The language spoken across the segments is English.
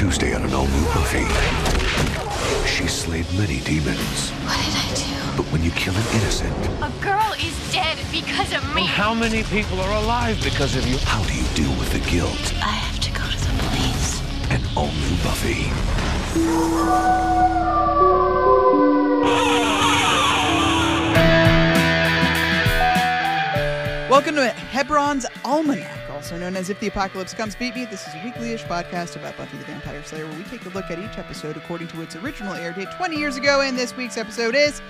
Tuesday on an all-new Buffy. She slayed many demons, What did I do? but when you kill an innocent, A girl is dead because of me. How many people are alive because of you? how do you deal with the guilt? I have to go to the police. An all-new Buffy. Welcome to Hebron's Almanac, also known as If the Apocalypse Comes Beep Me. This is a weekly-ish podcast about Buffy the Vampire Slayer, where we take a look at each episode according to its original air date 20 years ago, and this week's episode is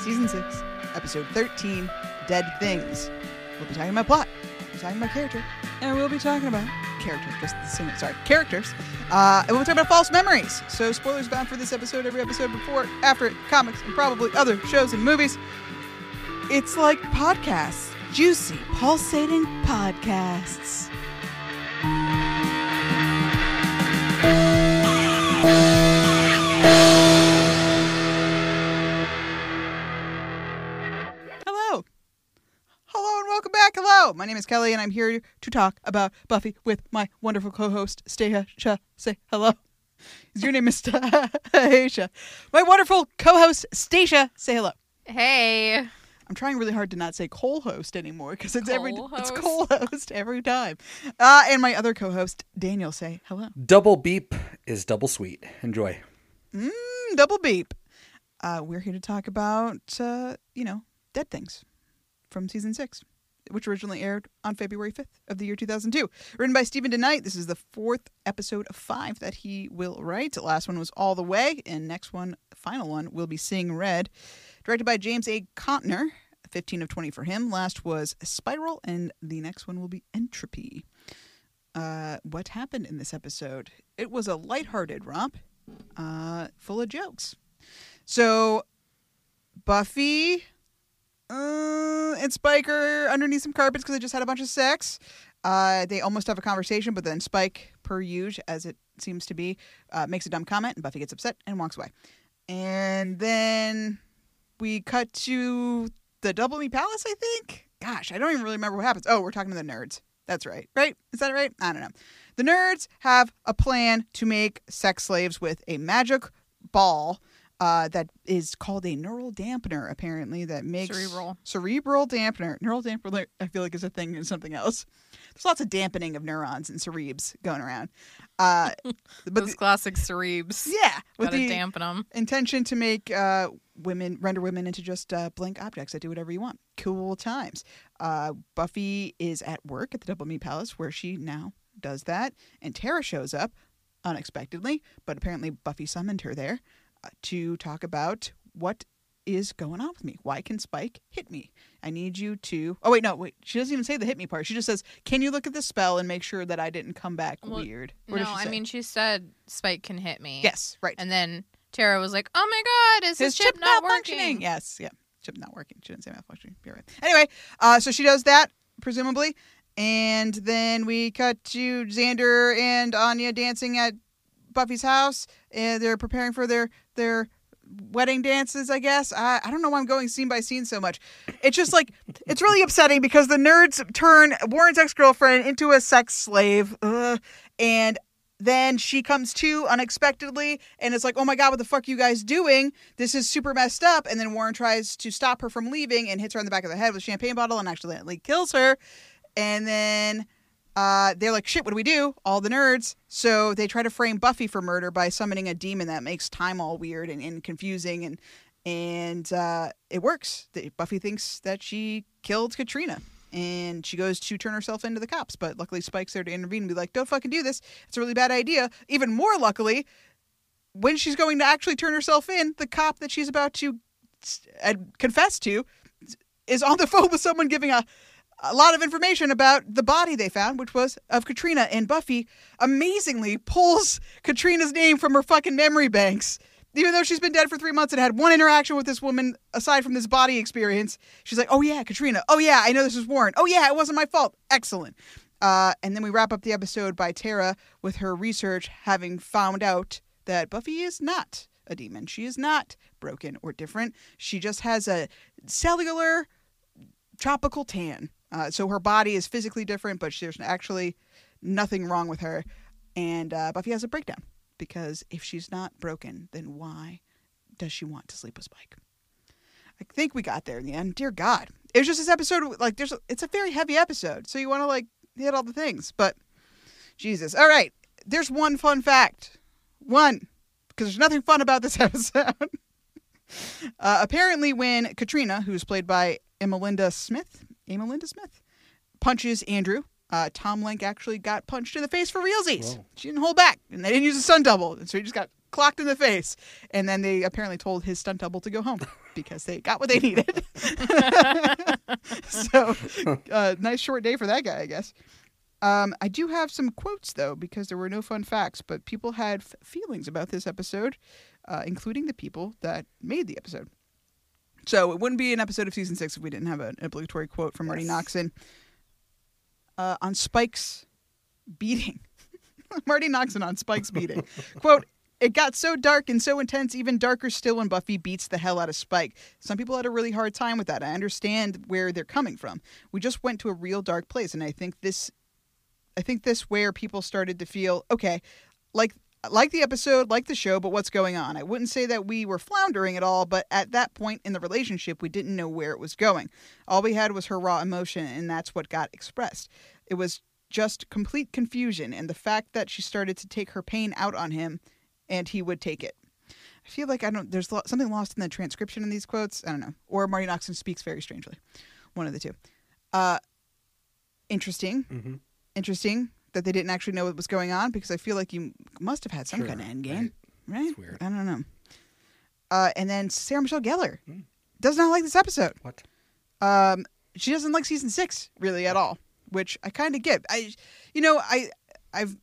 Season 6, Episode 13, Dead Things. We'll be talking about plot, we'll be talking about character, and we'll be talking about characters, just the same, sorry, characters. Uh, and we'll talking about false memories. So spoilers bound for this episode, every episode before, after it, comics, and probably other shows and movies. It's like podcasts. Juicy, pulsating podcasts. Hello. My name is Kelly and I'm here to talk about Buffy with my wonderful co-host Stacia. Say hello. Your name is Stacia. My wonderful co-host Stacia. Say hello. Hey. I'm trying really hard to not say Cole host anymore because it's every it's Cole-host. Cole host every time. Uh, and my other co-host Daniel say hello. Double beep is double sweet. Enjoy. Mm, double beep. Uh, we're here to talk about uh, you know dead things from season six, which originally aired on February 5th of the year 2002. Written by Stephen DeKnight. This is the fourth episode of five that he will write. The last one was All the Way, and next one, final one, will be Seeing Red. Directed by James A. Contner. 15 of 20 for him. Last was Spiral, and the next one will be Entropy. Uh, what happened in this episode? It was a lighthearted romp, uh, full of jokes. So, Buffy uh, and Spike are underneath some carpets because they just had a bunch of sex. Uh, they almost have a conversation, but then Spike, per usual, as it seems to be, uh, makes a dumb comment, and Buffy gets upset and walks away. And then we cut to the Double Meat Palace, I think. Gosh, I don't even really remember what happens. Oh, we're talking to the nerds. That's right. Right? Is that right? I don't know. The nerds have a plan to make sex slaves with a magic ball uh, that is called a neural dampener, apparently, that makes Cerebral. cerebral dampener. Neural dampener, I feel like is a thing and something else. There's lots of dampening of neurons and cerebs going around. Uh, but Those the- classic cerebs. yeah, with the dampen them. intention to make uh, women render women into just uh, blank objects that do whatever you want. Cool times. Uh, Buffy is at work at the Double Meat Palace where she now does that, and Tara shows up unexpectedly, but apparently Buffy summoned her there to talk about what is going on with me. Why can Spike hit me? I need you to. Oh wait, no, wait. She doesn't even say the hit me part. She just says, "Can you look at the spell and make sure that I didn't come back Well, weird?" Or No, she I mean she said Spike can hit me. yes, right. And then Tara was like, "Oh my God, is his, chip, not working?" Yes, yeah, chip not working. She didn't say malfunctioning. You're right. Anyway, uh, so she does that presumably, and then we cut to Xander and Anya dancing at Buffy's house, and they're preparing for their their wedding dances. I guess I I don't know why I'm going scene by scene so much. It's just like it's really upsetting because the nerds turn Warren's ex girlfriend into a sex slave, Ugh. and then she comes to unexpectedly and it's like, oh my God, what the fuck are you guys doing? This is super messed up. And then Warren tries to stop her from leaving and hits her on the back of the head with a champagne bottle and accidentally kills her. And then uh, they're like, shit, what do we do? All the nerds. So they try to frame Buffy for murder by summoning a demon that makes time all weird and, and confusing. And and uh, it works. Buffy thinks that she killed Katrina. And she goes to turn herself into the cops, but luckily Spike's there to intervene and be like, "Don't fucking do this. It's a really bad idea." Even more luckily, when she's going to actually turn herself in, the cop that she's about to confess to is on the phone with someone giving a a lot of information about the body they found, which was of Katrina. And Buffy amazingly pulls Katrina's name from her fucking memory banks. Even though she's been dead for three months and had one interaction with this woman aside from this body experience, she's like, oh yeah, Katrina. Oh yeah, I know this was Warren. Oh yeah, it wasn't my fault. Excellent. Uh, and then we wrap up the episode by Tara with her research having found out that Buffy is not a demon. She is not broken or different. She just has a cellular tropical tan. Uh, so her body is physically different, but there's actually nothing wrong with her. And uh, Buffy has a breakdown. because if she's not broken, then why does she want to sleep with Spike? I think we got there in the end. Dear God, it was just this episode. Like, there's a, it's a very heavy episode, so you want to like hit all the things, but Jesus. All right, there's one fun fact. One, because there's nothing fun about this episode. uh, apparently, when Katrina, who's played by Amelinda Smith, Amelinda Smith, punches Andrew, uh, Tom Lenk actually got punched in the face for realsies. Whoa. She didn't hold back, and they didn't use a stunt double, and so he just got clocked in the face. And then they apparently told his stunt double to go home because they got what they needed. so, uh, nice short day for that guy, I guess. Um, I do have some quotes though, because there were no fun facts, but people had f- feelings about this episode, uh, including the people that made the episode. So it wouldn't be an episode of season six if we didn't have an obligatory quote from Marti Yes. Noxon uh, on Spike's beating. Marti Noxon on Spike's beating. Quote, it got so dark and so intense, even darker still when Buffy beats the hell out of Spike. Some people had a really hard time with that. I understand where they're coming from. We just went to a real dark place, and I think this I think this where people started to feel, okay, like like the episode, like the show, but what's going on? I wouldn't say that we were floundering at all, but at that point in the relationship, we didn't know where it was going. All we had was her raw emotion, and that's what got expressed. It was just complete confusion, and the fact that she started to take her pain out on him, and he would take it. I feel like I don't. There's lo- something lost in the transcription in these quotes. I don't know. Or Marti Noxon speaks very strangely. One of the two. Uh, interesting. Mm-hmm. Interesting that they didn't actually know what was going on because I feel like you must have had some Sure, kind of end game, right? It's weird. I don't know. Uh, and then Sarah Michelle Gellar Hmm. does not like this episode. What? Um, she doesn't like season six really at all, which I kind of get. I, you know, I I've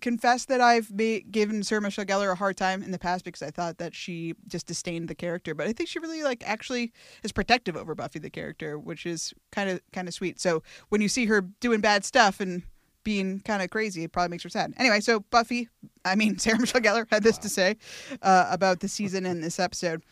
confessed that I've given Sarah Michelle Gellar a hard time in the past because I thought that she just disdained the character, but I think she really like actually is protective over Buffy the character, which is kind of kind of sweet. So when you see her doing bad stuff and being kind of crazy, it probably makes her sad. Anyway, so Buffy, I mean Sarah Michelle Gellar had this to say uh, about the season and this episode.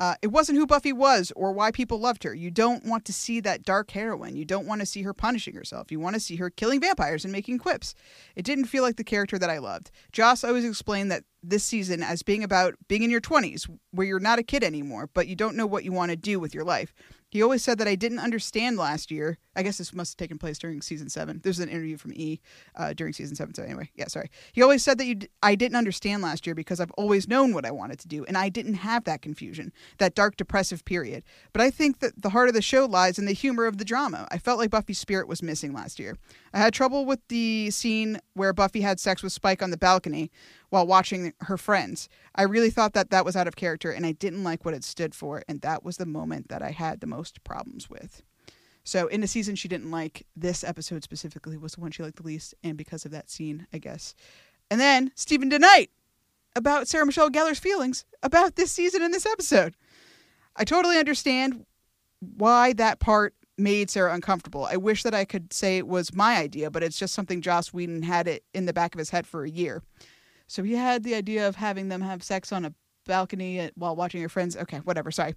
Uh, it wasn't who Buffy was or why people loved her. You don't want to see that dark heroine. You don't want to see her punishing herself. You want to see her killing vampires and making quips. It didn't feel like the character that I loved. Joss always explained that this season as being about being in your 20s, where you're not a kid anymore, but you don't know what you want to do with your life. He always said that I didn't understand last year. I guess this must have taken place during season seven. There's an interview from E uh, during season seven. So anyway, yeah, sorry. He always said that you, d- I didn't understand last year because I've always known what I wanted to do, and I didn't have that confusion, that dark depressive period. But I think that the heart of the show lies in the humor of the drama. I felt like Buffy's spirit was missing last year. I had trouble with the scene where Buffy had sex with Spike on the balcony while watching her friends. I really thought that that was out of character, and I didn't like what it stood for, and that was the moment that I had the most problems with. So in the season she didn't like, this episode specifically was the one she liked the least, and because of that scene, I guess. And then Stephen DeKnight about Sarah Michelle Gellar's feelings about this season and this episode. I totally understand why that part made Sarah uncomfortable. I wish that I could say it was my idea, but it's just something Joss Whedon had it in the back of his head for a year. So he had the idea of having them have sex on a balcony at- while watching your friends. Okay, whatever. Sorry.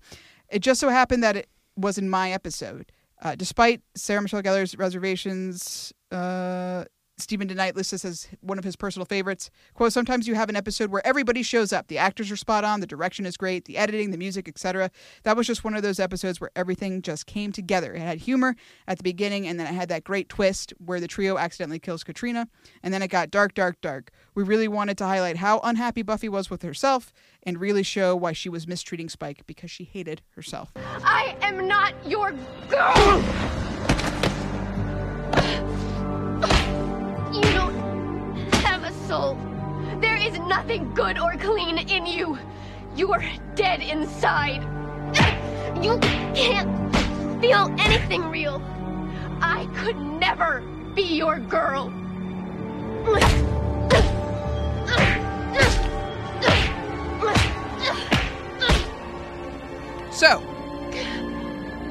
It just so happened that it was in my episode. Uh, despite Sarah Michelle Gellar's reservations, uh, Stephen DeKnight lists this as one of his personal favorites. Quote, sometimes you have an episode where everybody shows up. The actors are spot on, the direction is great, the editing, the music, etc. That was just one of those episodes where everything just came together. It had humor at the beginning, and then it had that great twist where the trio accidentally kills Katrina, and then it got dark, dark, dark. We really wanted to highlight how unhappy Buffy was with herself and really show why she was mistreating Spike because she hated herself. I am not your girl! Soul. There is nothing good or clean in you. You are dead inside. You can't feel anything real. I could never be your girl. So,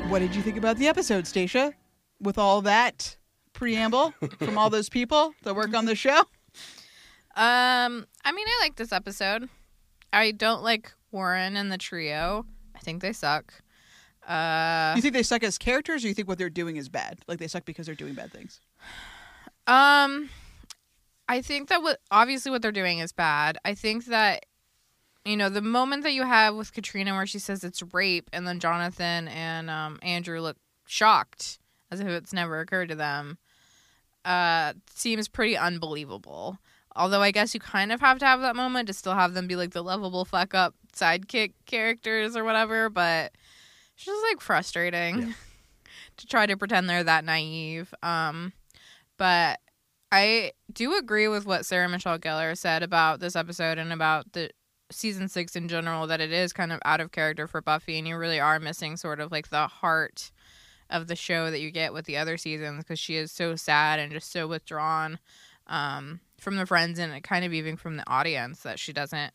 what did you think about the episode, Stacia? With all that preamble from all those people that work on the show? Um, I mean, I like this episode. I don't like Warren and the trio. I think they suck. Uh, you think they suck as characters, or you think what they're doing is bad? Like they suck because they're doing bad things? um, I think that what obviously what they're doing is bad. I think that you know the moment that you have with Katrina where she says it's rape, and then Jonathan and um, Andrew look shocked as if it's never occurred to them, uh, seems pretty unbelievable. Although I guess you kind of have to have that moment to still have them be like the lovable fuck up sidekick characters or whatever, but it's just like frustrating Yeah. to try to pretend they're that naive. Um, but I do agree with what Sarah Michelle Gellar said about this episode and about the season six in general that it is kind of out of character for Buffy, and you really are missing sort of like the heart of the show that you get with the other seasons because she is so sad and just so withdrawn um, from the friends and kind of even from the audience that she doesn't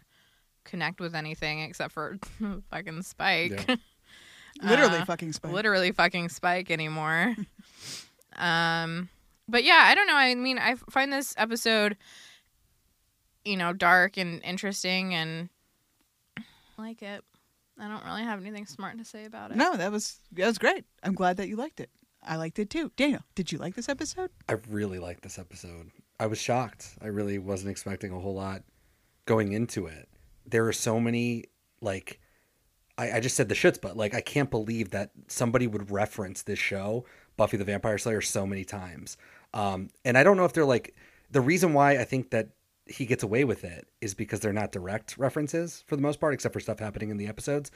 connect with anything except for fucking Spike. Yeah. Literally Uh, fucking Spike. literally fucking Spike anymore. um, but yeah, I don't know. I mean, I find this episode, you know, dark and interesting, and I like it. I don't really have anything smart to say about it. No, that was that was great. I'm glad that you liked it. I liked it too. Daniel, did you like this episode? I really liked this episode. I was shocked. I really wasn't expecting a whole lot going into it. There are so many like I, I just said the shits, but like I can't believe that somebody would reference this show, Buffy the Vampire Slayer, so many times. Um, and I don't know if they're like the reason why I think that he gets away with it is because they're not direct references for the most part, except for stuff happening in the episodes.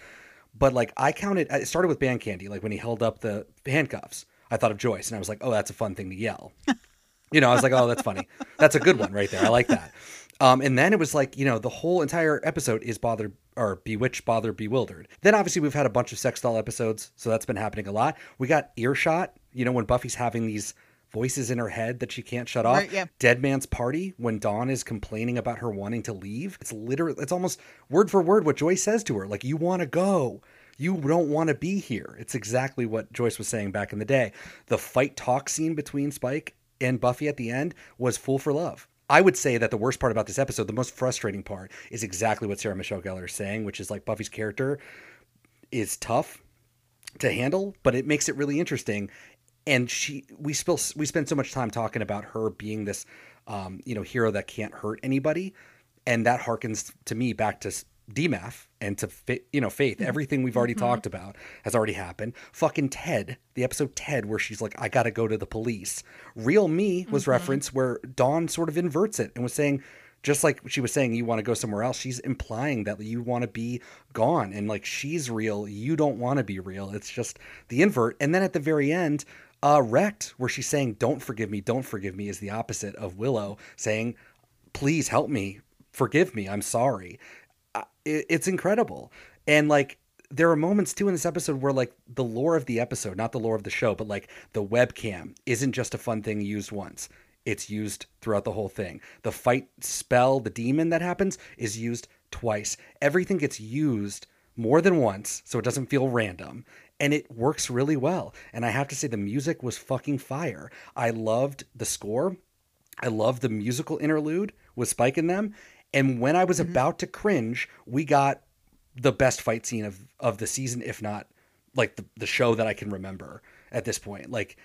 But like I counted, it started with Band Candy, like when he held up the handcuffs. I thought of Joyce, and I was like, oh, that's a fun thing to yell. You know, I was like, oh, that's funny. That's a good one right there. I like that. Um, and then it was like, you know, the whole entire episode is bothered or bewitched, bothered, bewildered. Then obviously we've had a bunch of sex doll episodes, so that's been happening a lot. We got earshot, you know, when Buffy's having these voices in her head that she can't shut off. Right, yeah. Dead Man's Party, when Dawn is complaining about her wanting to leave. It's literally, it's almost word for word what Joyce says to her. Like, you want to go. You don't want to be here. It's exactly what Joyce was saying back in the day. The fight talk scene between Spike and Buffy at the end was Fool for Love. I would say that the worst part about this episode, the most frustrating part, is exactly what Sarah Michelle Gellar is saying, which is like Buffy's character is tough to handle, but it makes it really interesting. And she, we still, we spend so much time talking about her being this, um, you know, hero that can't hurt anybody, and that harkens to me back to DMAF and to fit, you know Faith. Mm-hmm. Everything we've already mm-hmm. talked about has already happened. Fucking Ted, the episode Ted where she's like, "I got to go to the police." Real Me was mm-hmm. referenced where Dawn sort of inverts it and was saying, just like she was saying you want to go somewhere else she's implying that you want to be gone and like she's real you don't want to be real it's just the invert and then at the very end uh wrecked where she's saying don't forgive me don't forgive me is the opposite of willow saying please help me forgive me i'm sorry it, it's incredible and like there are moments too in this episode where like the lore of the episode not the lore of the show but like the webcam isn't just a fun thing used once it's used throughout the whole thing. The fight spell, the demon that happens, is used twice. Everything gets used more than once, so it doesn't feel random. And it works really well. And I have to say, the music was fucking fire. I loved the score. I loved the musical interlude with Spike in them. And when I was mm-hmm. about to cringe, we got the best fight scene of, of the season, if not like the, the show that I can remember at this point. Like,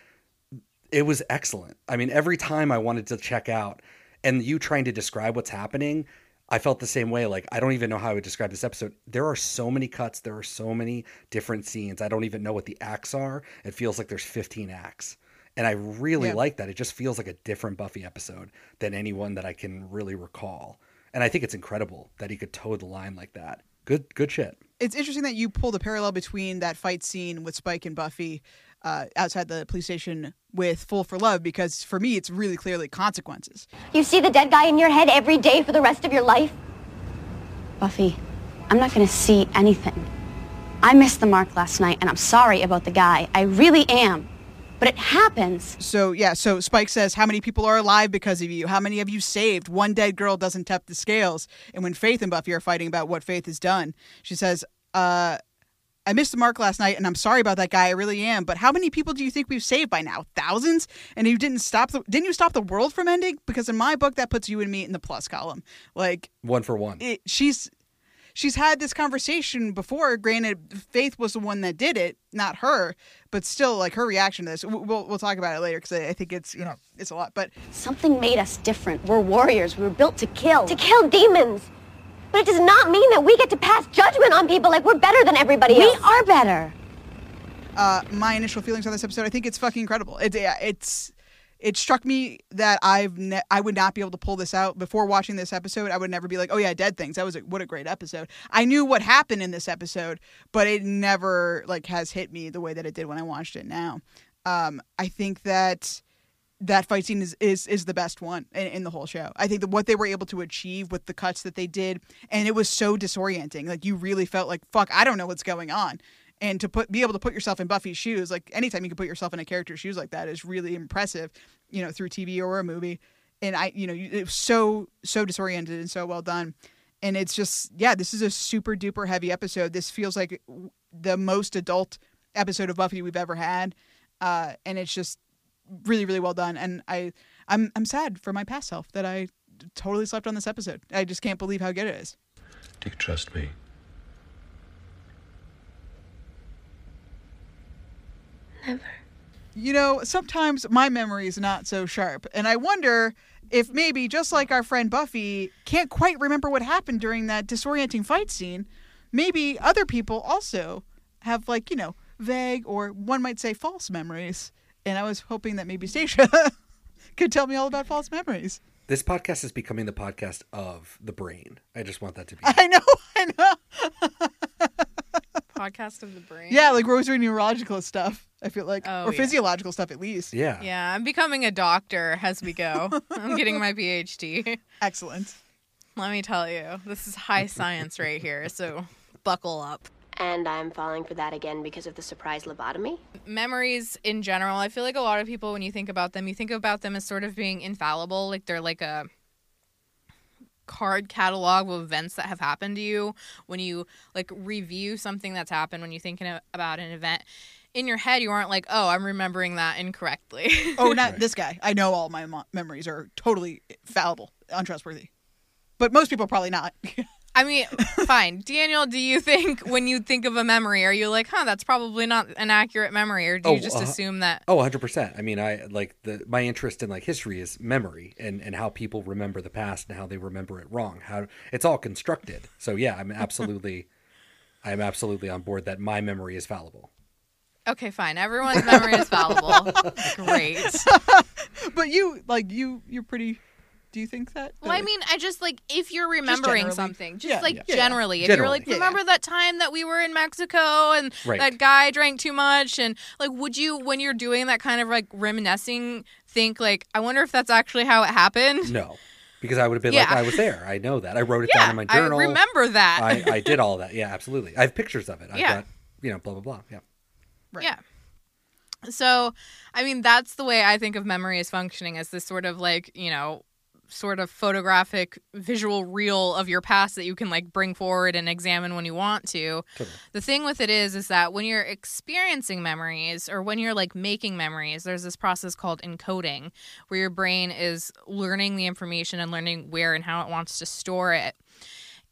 it was excellent. I mean, every time I wanted to check out and you trying to describe what's happening, I felt the same way. Like, I don't even know how I would describe this episode. There are so many cuts, there are so many different scenes. I don't even know what the acts are. It feels like there's 15 acts. And I really Yeah. like that. It just feels like a different Buffy episode than anyone that I can really recall. And I think it's incredible that he could toe the line like that. Good, good shit. It's interesting that you pulled a parallel between that fight scene with Spike and Buffy uh, outside the police station with Fool for Love because for me it's really clearly consequences. You see the dead guy in your head every day for the rest of your life? Buffy, I'm not gonna see anything. I missed the mark last night and I'm sorry about the guy. I really am. But it happens. So yeah, so Spike says, "How many people are alive because of you? How many have you saved? One dead girl doesn't tip the scales." And when Faith and Buffy are fighting about what Faith has done, she says, "Uh, I missed the mark last night, and I'm sorry about that guy. I really am. But how many people do you think we've saved by now? Thousands? And you didn't stop the didn't you stop the world from ending? Because in my book, that puts you and me in the plus column. Like One for one. it, she's she's had this conversation before. Granted, Faith was the one that did it, not her, but still, like her reaction to this. We'll we'll talk about it later because I, I think it's you know it's a lot. But Something made us different. We're warriors. We were built to kill. To kill demons. But it does not mean that we get to pass judgment on people like we're better than everybody we else. We are better. uh, my initial feelings on this episode, I think it's fucking incredible. It, yeah, it's it struck me that I've ne- I would not be able to pull this out before watching this episode. I would never be like, oh yeah, dead things. That was a, what a great episode. I knew what happened in this episode, but it never like has hit me the way that it did when I watched it now. Um, I think that that fight scene is is, is the best one in, in the whole show. I think that what they were able to achieve with the cuts that they did, and it was so disorienting. Like you really felt like fuck, I don't know what's going on. And to put be able to put yourself in Buffy's shoes, like anytime you can put yourself in a character's shoes like that is really impressive, you know, through TV or a movie. And I, you know, it was so so disoriented and so well done. And it's just, yeah, this is a super duper heavy episode. This feels like the most adult episode of Buffy we've ever had, uh, and it's just really really well done and i i'm i'm sad for my past self that i totally slept on this episode i just can't believe how good it is Do you trust me? You know sometimes my memory is not so sharp and i wonder if maybe just like our friend buffy can't quite remember what happened during that disorienting fight scene maybe other people also have like you know vague or one might say false memories and i was hoping that maybe stacia could tell me all about false memories This podcast is becoming the podcast of the brain. I just want that to be. i know i know Podcast of the brain. Yeah, like rosary neurological stuff. I feel like, Oh, or yeah. physiological stuff at least. yeah. Yeah, I'm becoming a doctor as we go. I'm getting my PhD. Excellent. Let me tell you, this is high science right here. So buckle up. And I'm falling for that again because of the surprise lobotomy. memories in general, I feel like a lot of people, when you think about them, you think about them as sort of being infallible. Like they're like a card catalog of events that have happened to you. When you like review something that's happened, when you're thinking about an event, in your head, you aren't like, oh, I'm remembering that incorrectly. Oh, not this guy. I know all my mo- memories are totally fallible, untrustworthy. But most people probably not. I mean, fine. Daniel, do you think when you think of a memory, are you like, huh, that's probably not an accurate memory? Or do you Oh, just uh, assume that? Oh, 100%. I mean, I like the my interest in like history is memory and and how people remember the past and how they remember it wrong. How it's all constructed. So yeah, I'm absolutely I'm absolutely on board that my memory is fallible. Okay, fine. Everyone's memory is fallible. Great. but you, like, you, you're pretty. Do you think that? Well, I mean, I just like if you're remembering generally. something, just Yeah, like yeah. Yeah. generally, if Generally. you're like, Yeah, remember that time that we were in Mexico and Right. that guy drank too much, and like, would you, when you're doing that kind of like reminiscing, think like, I wonder if that's actually how it happened? No. Because I would have been like I was there. I know that. I wrote it yeah, down in my journal. I remember that. I, I did all that. Yeah, absolutely. I have pictures of it. I've Yeah. got, you know, blah blah blah. Yeah. Right. Yeah. So, I mean, that's the way I think of memory as functioning as this sort of like, you know, sort of photographic visual reel of your past that you can like bring forward and examine when you want to. Totally. The thing with it is is that when you're experiencing memories or when you're like making memories, there's this process called encoding where your brain is learning the information and learning where and how it wants to store it.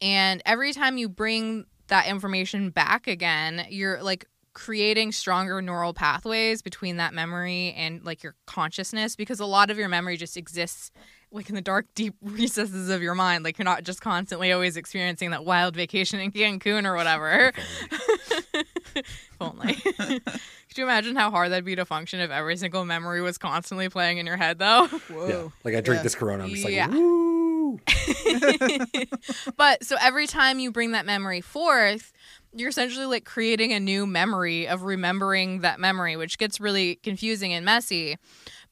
And every time you bring that information back again, you're like creating stronger neural pathways between that memory and like your consciousness because a lot of your memory just exists like in the dark deep recesses of your mind like you're not just constantly always experiencing that wild vacation in Cancun or whatever if only could you imagine how hard that'd be to function if every single memory was constantly playing in your head though Whoa. Yeah. Like I drink Yeah. this Corona. I'm just like, Yeah. woo. but so every time you bring that memory forth, you're essentially like creating a new memory of remembering that memory, which gets really confusing and messy.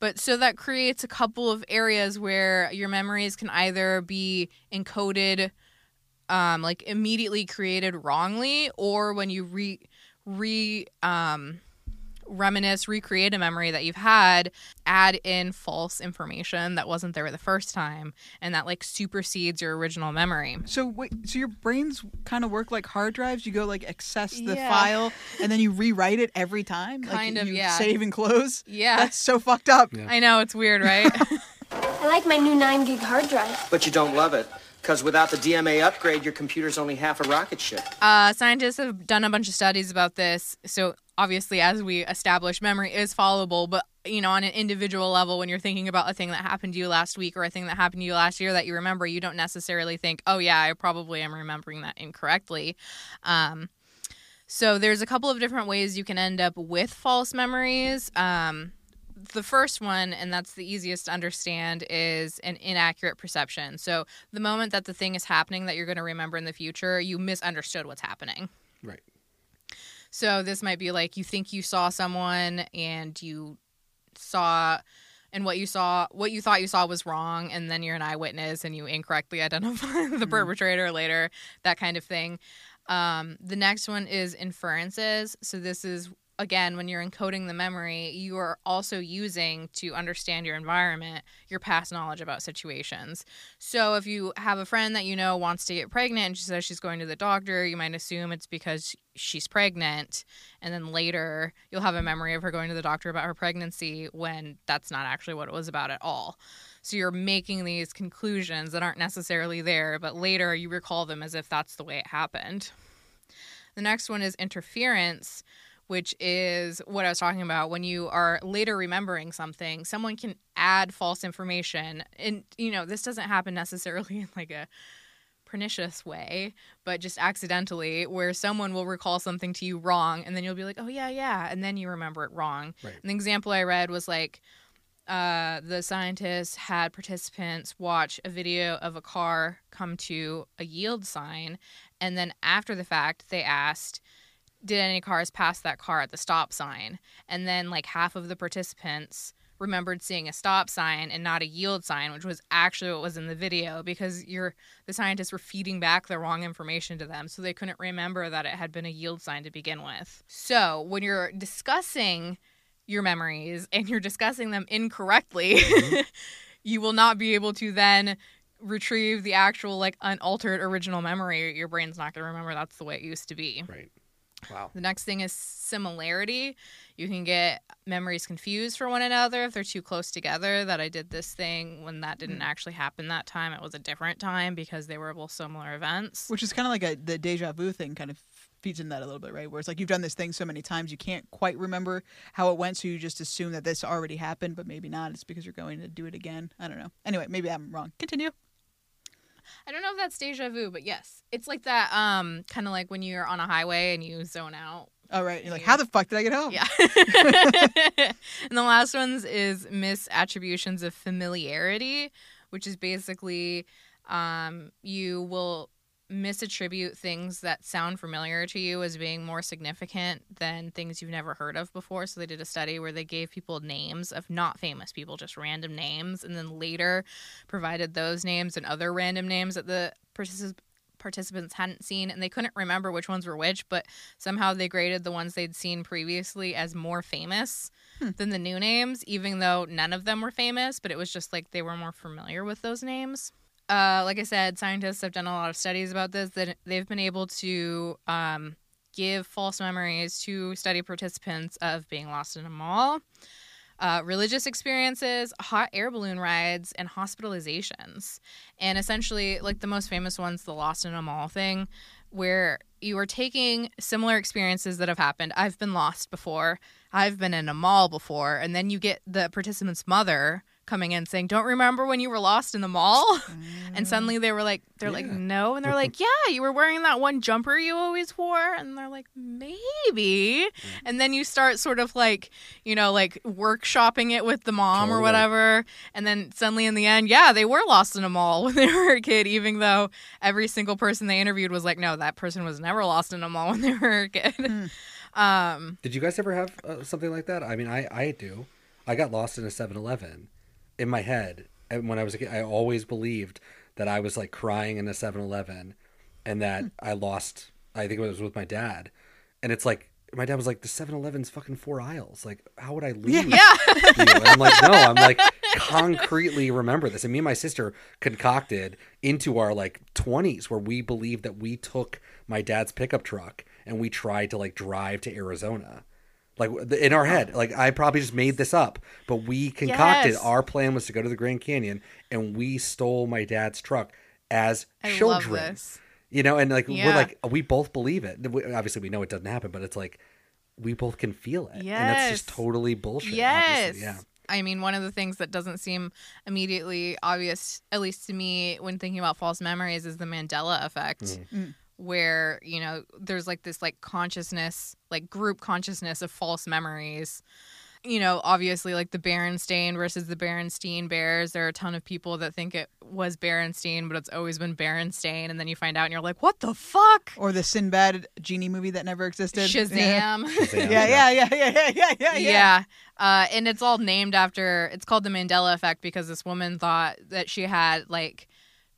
But so that creates a couple of areas where your memories can either be encoded, um, like immediately created wrongly, or when you re re um reminisce, recreate a memory that you've had, add in false information that wasn't there the first time, and that like supersedes your original memory. So wait, so your brains kind of work like hard drives. You go like access the Yeah. file, and then you rewrite it every time. Like, Kind of, you yeah. Save and close. Yeah. That's so fucked up. I know it's weird, right? I like my new 9 gig hard drive. But you don't love it. Because without the DMA upgrade, your computer's only half a rocket ship. Uh, scientists have done a bunch of studies about this. So obviously, as we establish, memory is followable, but you know, on an individual level, when you're thinking about a thing that happened to you last week or a thing that happened to you last year that you remember, you don't necessarily think, "Oh yeah, I probably am remembering that incorrectly." Um, so there's a couple of different ways you can end up with false memories. Um, the first one, and that's the easiest to understand, is an inaccurate perception. So the moment that the thing is happening that you're going to remember in the future, you misunderstood what's happening. Right. So this might be like you think you saw someone and you saw and what you saw what you thought you saw was wrong and then you're an eyewitness and you incorrectly identify the perpetrator later that kind of thing. Um, the next one is inferences. So this is again when you're encoding the memory you are also using to understand your environment your past knowledge about situations. So if you have a friend that you know wants to get pregnant and she says she's going to the doctor you might assume it's because she's pregnant. And then later you'll have a memory of her going to the doctor about her pregnancy when that's not actually what it was about at all. So you're making these conclusions that aren't necessarily there but later you recall them as if that's the way it happened. The next one is interference which is what I was talking about. When you are later remembering something, someone can add false information. And, you know, this doesn't happen necessarily in like a pernicious way, but just accidentally, where someone will recall something to you wrong, and then you'll be like, oh, yeah, yeah. And then you remember it wrong. Right. An example I read was like, uh, the scientists had participants watch a video of a car come to a yield sign, and then after the fact, they asked, did any cars pass that car at the stop sign? And then like half of the participants remembered seeing a stop sign and not a yield sign, which was actually what was in the video because you're the scientists were feeding back the wrong information to them, so they couldn't remember that it had been a yield sign to begin with. So when you're discussing your memories and you're discussing them incorrectly, mm-hmm. you will not be able to then retrieve the actual like unaltered original memory. Your brain's not going to remember that's the way it used to be. Right. Wow. The next thing is similarity. You can get memories confused for one another if they're too close together. That I did this thing when that didn't hmm. actually happen that time. It was a different time because they were both similar events. Which is kind of like a the deja vu thing, kind of feeds in that a little bit, right? Where it's like you've done this thing so many times, you can't quite remember how it went, so you just assume that this already happened, but maybe not. It's because you're going to do it again. I don't know. Anyway, maybe I'm wrong. Continue. I don't know if that's deja vu, but yes, it's like that. Um, kind of like when you're on a highway and you zone out. All right. You're like, how the fuck did I get home? Yeah. and the last ones is misattributions of familiarity, which is basically um, you will misattribute things that sound familiar to you as being more significant than things you've never heard of before. So they did a study where they gave people names of not famous people, just random names, and then later provided those names and other random names that the particip- participants hadn't seen and they couldn't remember which ones were which, but somehow they graded the ones they'd seen previously as more famous hmm. than the new names, even though none of them were famous, but it was just like they were more familiar with those names. Uh, like I said, scientists have done a lot of studies about this. That they've been able to um, give false memories to study participants of being lost in a mall, uh, religious experiences, hot air balloon rides, and hospitalizations. And essentially, like the most famous one's the lost in a mall thing, where you are taking similar experiences that have happened. I've been lost before. I've been in a mall before, and then you get the participant's mother coming in saying, "Don't remember when you were lost in the mall?" And suddenly they were like, "They're like, no," and they're like, "Yeah, you were wearing that one jumper you always wore," and they're like, "Maybe." And then you start sort of like, you know, like workshopping it with the mom or whatever, and then suddenly in the end, yeah, they were lost in a mall when they were a kid, even though every single person they interviewed was like, "No, that person was never lost in a mall when they were a kid." Um, Did you guys ever have uh, something like that? I mean, I I do. I got lost in a 7-Eleven in my head, and when I was a kid, I always believed that I was like crying in a 7-Eleven, and that hmm. I lost. I think it was with my dad, and it's like my dad was like, "The 7-Eleven's fucking four aisles. Like, how would I leave?" yeah. I'm like, no, I'm like concretely remember this. And me and my sister concocted into our like 20s where we believed that we took my dad's pickup truck and we tried to like drive to Arizona. Like in our head, like I probably just made this up, but we concocted Yes. our plan was to go to the Grand Canyon and we stole my dad's truck as I children. love this. You know, and like we're like we both believe it. Obviously, we know it doesn't happen, but it's like we both can feel it, and that's just totally bullshit. Yes. obviously. yeah. I mean, one of the things that doesn't seem immediately obvious, at least to me, when thinking about false memories, is the Mandela effect, Mm. Where, you know, there's like this like consciousness, like group consciousness of false memories. You know, obviously, like the Berenstain versus the Berenstein Bears, there are a ton of people that think it was Berenstein, but it's always been Berenstain. And then you find out and you're like, what the fuck? Or the Sinbad genie movie that never existed. Shazam. Shazam, Yeah, yeah, yeah, yeah, yeah, yeah, yeah. yeah. Uh, and it's all named after it's called the Mandela effect because this woman thought that she had like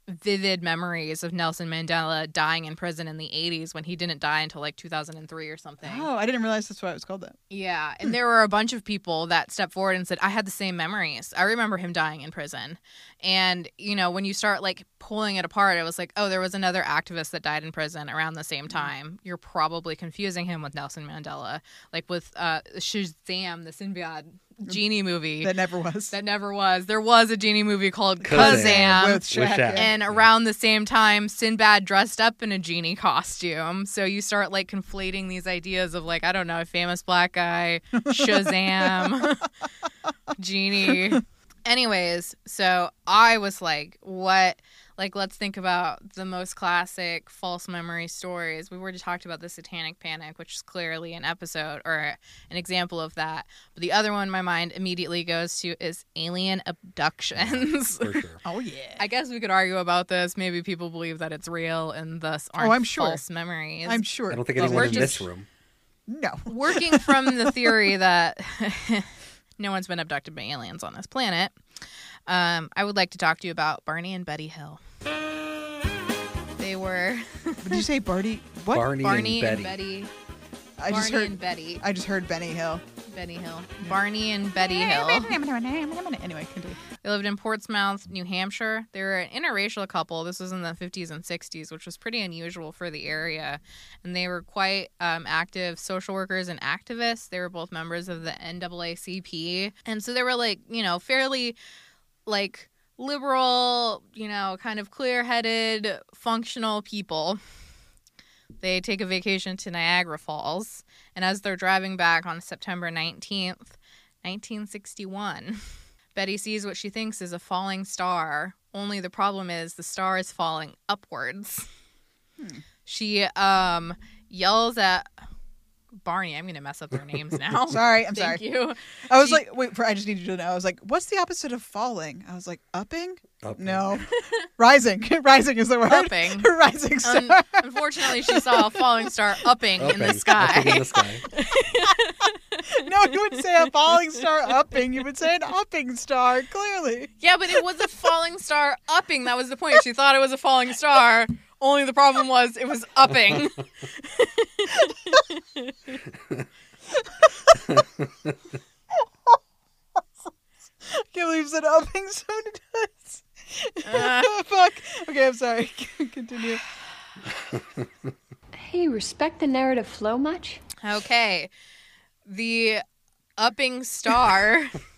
vivid memories of Nelson Mandela dying in prison in the 80s when he didn't die until like 2003 or something. Oh, I didn't realize that's why it was called that. Yeah, and there were a bunch of people that stepped forward and said, "I had the same memories. I remember him dying in prison." And you know, when you start like pulling it apart, it was like, "Oh, there was another activist that died in prison around the same time." You're probably confusing him with Nelson Mandela, like with uh, Shazam, the Sinbad genie movie That never was. that never was. There was a genie movie called Kazam. Kazam. With With Shaq. Shaq. And around the same time, Sinbad dressed up in a genie costume. So you start like conflating these ideas of like, I don't know, a famous black guy, Shazam, genie. Anyways, so I was like, what? Like, let's think about the most classic false memory stories. We've already talked about the Satanic Panic, which is clearly an episode or an example of that. But the other one my mind immediately goes to is alien abductions. for sure. oh yeah. I guess we could argue about this. Maybe people believe that it's real and thus oh, aren't Oh, I'm sure. false memories. I'm sure. I don't think anyone in just- this room. No. Working from the theory that no one's been abducted by aliens on this planet, um, I would like to talk to you about Barney and Betty Hill. They were Did you say Barty? What? Barney, Barney and and Betty. Betty. I just heard. and Betty. I just heard Benny Hill. Benny Hill. Barney and Betty Hill. Anyway, continue. They lived in Portsmouth, New Hampshire. They were an interracial couple. This was in the 50s and 60s, which was pretty unusual for the area. And they were quite um, active social workers and activists. They were both members of the NAACP. And so they were like, you know, fairly like liberal, you know, kind of clear headed, functional people. They take a vacation to Niagara Falls. And as they're driving back on September 19th, 1961, Betty sees what she thinks is a falling star. Only the problem is the star is falling upwards. She um yells at Barney. I'm gonna mess up their names now. Sorry, I'm sorry. Thank sorry. you. I was She- like, wait, I just need you to know. I was like, what's the opposite of falling? I was like, upping? Up- No, rising. rising is the word. Upping. rising star. Un- unfortunately, she saw a falling star upping, in the sky. Upping in the sky. no, you would say a falling star upping. You would say an upping star. Clearly. Yeah, but it was a falling star upping. That was the point. She thought it was a falling star. Only the problem was it was upping. I Can't believe you said upping so many times. Uh. Fuck. Okay, I'm sorry. Continue. Hey, respect the narrative flow much? Okay. The upping star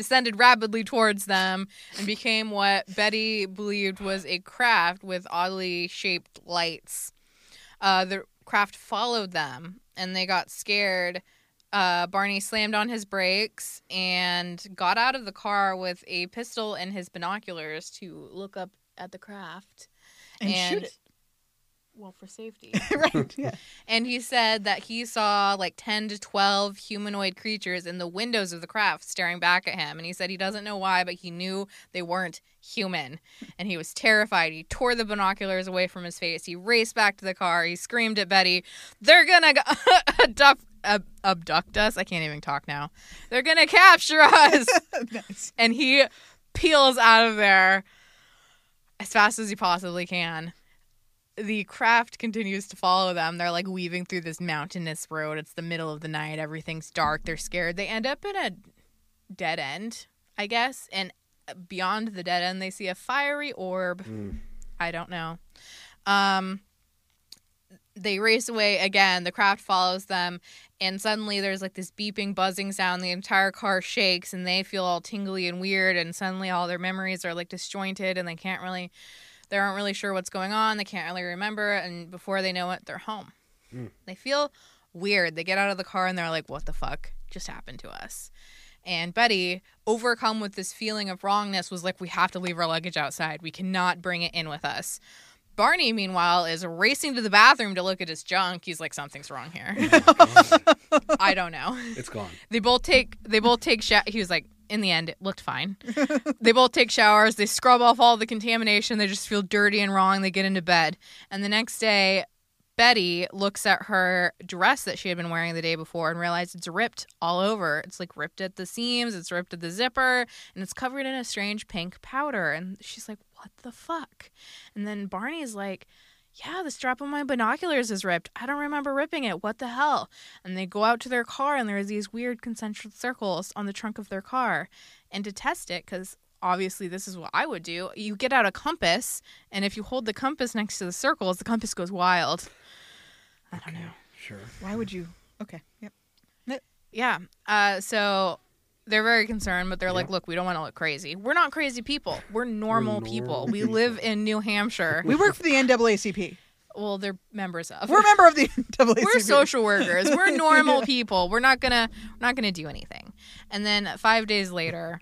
descended rapidly towards them and became what Betty believed was a craft with oddly shaped lights. Uh, the craft followed them and they got scared. Uh, Barney slammed on his brakes and got out of the car with a pistol and his binoculars to look up at the craft. And shoot it. Well, for safety. right. Yeah. And he said that he saw like 10 to 12 humanoid creatures in the windows of the craft staring back at him. And he said he doesn't know why, but he knew they weren't human. And he was terrified. He tore the binoculars away from his face. He raced back to the car. He screamed at Betty, They're going to abduct, ab- abduct us. I can't even talk now. They're going to capture us. nice. and he peels out of there as fast as he possibly can. The craft continues to follow them. They're like weaving through this mountainous road. It's the middle of the night. Everything's dark. They're scared. They end up in a dead end, I guess. And beyond the dead end, they see a fiery orb. I don't know. Um, they race away again. The craft follows them, and suddenly there's like this beeping, buzzing sound. The entire car shakes, and they feel all tingly and weird. And suddenly, all their memories are like disjointed, and they can't really, they aren't really sure what's going on. They can't really remember, and before they know it, they're home. Hmm. They feel weird. They get out of the car, and they're like, "What the fuck just happened to us?" And Betty, overcome with this feeling of wrongness, was like, We have to leave our luggage outside. We cannot bring it in with us. Barney, meanwhile, is racing to the bathroom to look at his junk. He's like, Something's wrong here. I don't know. It's gone. They both take they both take sho- he was like in the end it looked fine. they both take showers, they scrub off all the contamination, they just feel dirty and wrong, they get into bed. And the next day Betty looks at her dress that she had been wearing the day before and realizes it's ripped all over. It's like ripped at the seams, it's ripped at the zipper, and it's covered in a strange pink powder. And she's like, What the fuck? And then Barney's like, Yeah, the strap on my binoculars is ripped. I don't remember ripping it. What the hell? And they go out to their car, and there's these weird concentric circles on the trunk of their car. And to test it, because obviously this is what I would do, you get out a compass, and if you hold the compass next to the circles, the compass goes wild. I don't know. Sure. Why would you? Okay. Yep. Yeah. Uh, so they're very concerned, but they're like, look, we don't want to look crazy. We're not crazy people. We're normal people. normal We live in New Hampshire. We work for the NAACP. well, they're members of. We're a member of the NAACP. We're social workers. We're normal people. We're not gonna we're not gonna do anything. And then five days later,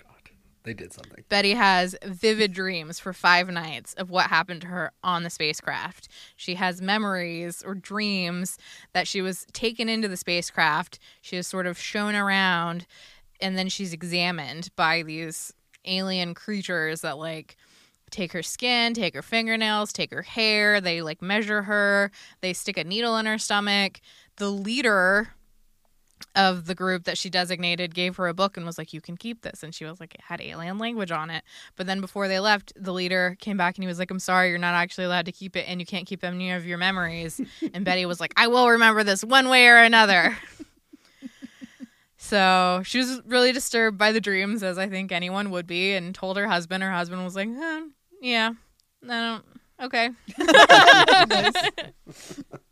They did something. Betty has vivid dreams for five nights of what happened to her on the spacecraft. She has memories or dreams that she was taken into the spacecraft. She is sort of shown around, and then she's examined by these alien creatures that like take her skin, take her fingernails, take her hair. They like measure her. They stick a needle in her stomach. The leader of the group that she designated gave her a book and was like, "You can keep this." And she was like, "It had alien language on it." But then before they left, the leader came back and he was like, "I'm sorry, you're not actually allowed to keep it, and you can't keep any of your memories." and Betty was like, "I will remember this one way or another." so she was really disturbed by the dreams, as I think anyone would be, and told her husband. Her husband was like, "Huh, "Yeah, I don't." Okay.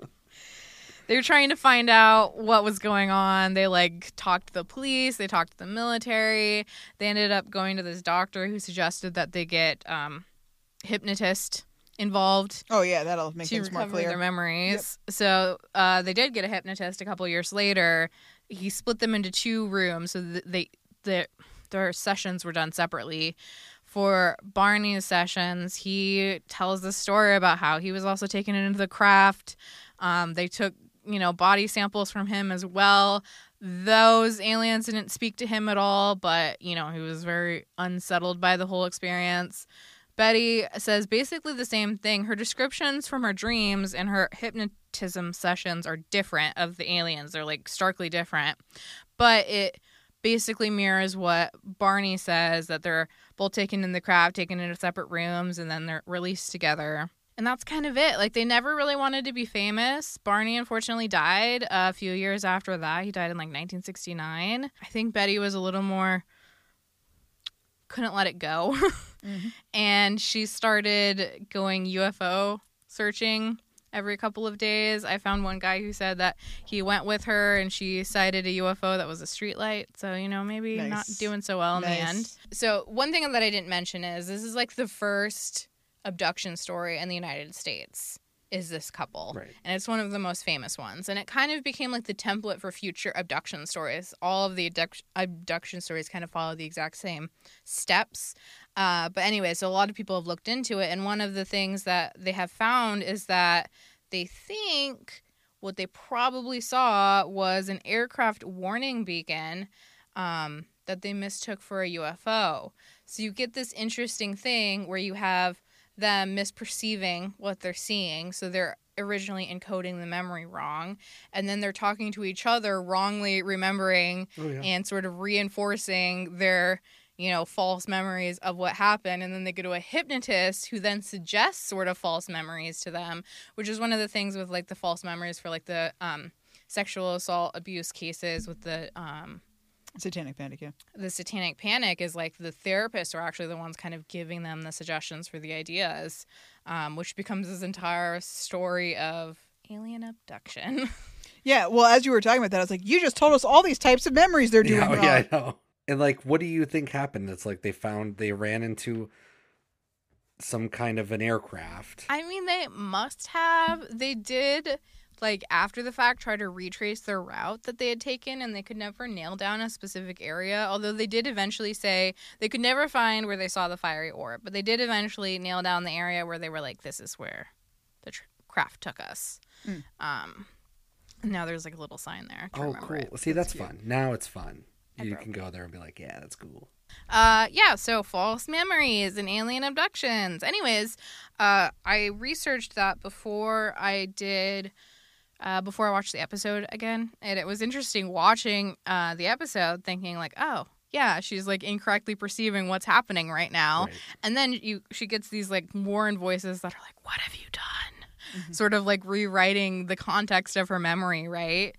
they were trying to find out what was going on. They like talked to the police, they talked to the military. They ended up going to this doctor who suggested that they get um, hypnotist involved Oh yeah, that'll make things more clear. their memories. So uh, they did get a hypnotist a couple years later. He split them into two rooms, so th- they the, their sessions were done separately. For Barney's sessions, he tells the story about how he was also taken into the craft. Um, they took you know body samples from him as well. Those aliens didn't speak to him at all, but you know he was very unsettled by the whole experience. Betty says basically the same thing. Her descriptions from her dreams and her hypnotism sessions are different of the aliens. They're like starkly different. But it basically mirrors what Barney says that they're both taken in the craft, taken into separate rooms, and then they're released together. And that's kind of it. Like they never really wanted to be famous. Barney unfortunately died a few years after that. He died in like 1969. I think Betty was a little more couldn't let it go. Mm-hmm. and she started going UFO searching every couple of days. I found one guy who said that he went with her and she sighted a UFO that was a streetlight. So, you know, maybe not doing so well in the end. So, one thing that I didn't mention is this is like the first abduction story in the United States is this couple. Right. And it's one of the most famous ones. And it kind of became like the template for future abduction stories. All of the abduct- abduction stories kind of follow the exact same steps. Uh, but anyway, so a lot of people have looked into it. And one of the things that they have found is that they think what they probably saw was an aircraft warning beacon um, that they mistook for a UFO. So you get this interesting thing where you have them misperceiving what they're seeing. So they're originally encoding the memory wrong. And then they're talking to each other, wrongly remembering Oh, yeah. and sort of reinforcing their you know false memories of what happened and then they go to a hypnotist who then suggests sort of false memories to them which is one of the things with like the false memories for like the um sexual assault abuse cases with the um Satanic panic, yeah. the satanic panic is like the therapists are actually the ones kind of giving them the suggestions for the ideas, um, which becomes this entire story of alien abduction. Yeah, well, as you were talking about that, I was like, you just told us all these types of memories they're doing Yeah, oh, wrong. yeah, I know. And like, what do you think happened? It's like they found they ran into some kind of an aircraft. I mean, they must have. They did, like, after the fact, try to retrace their route that they had taken, and they could never nail down a specific area. Although they did eventually say they could never find where they saw the fiery orb, but they did eventually nail down the area where they were like, this is where the tr- craft took us. Mm. Um, now there's like a little sign there. Oh, cool. it. See, that's, fun. Now it's fun. I You can go there and be like, yeah, that's cool. Uh, yeah, so false memories and alien abductions. Anyways, uh, I researched that before I did, uh, before I watched the episode again, and it was interesting watching uh, the episode, thinking like, oh. Yeah, she's like incorrectly perceiving what's happening right now, Right. and then you she gets these like warned voices that are like, "What have you done?" Mm-hmm. Sort of like rewriting the context of her memory, right?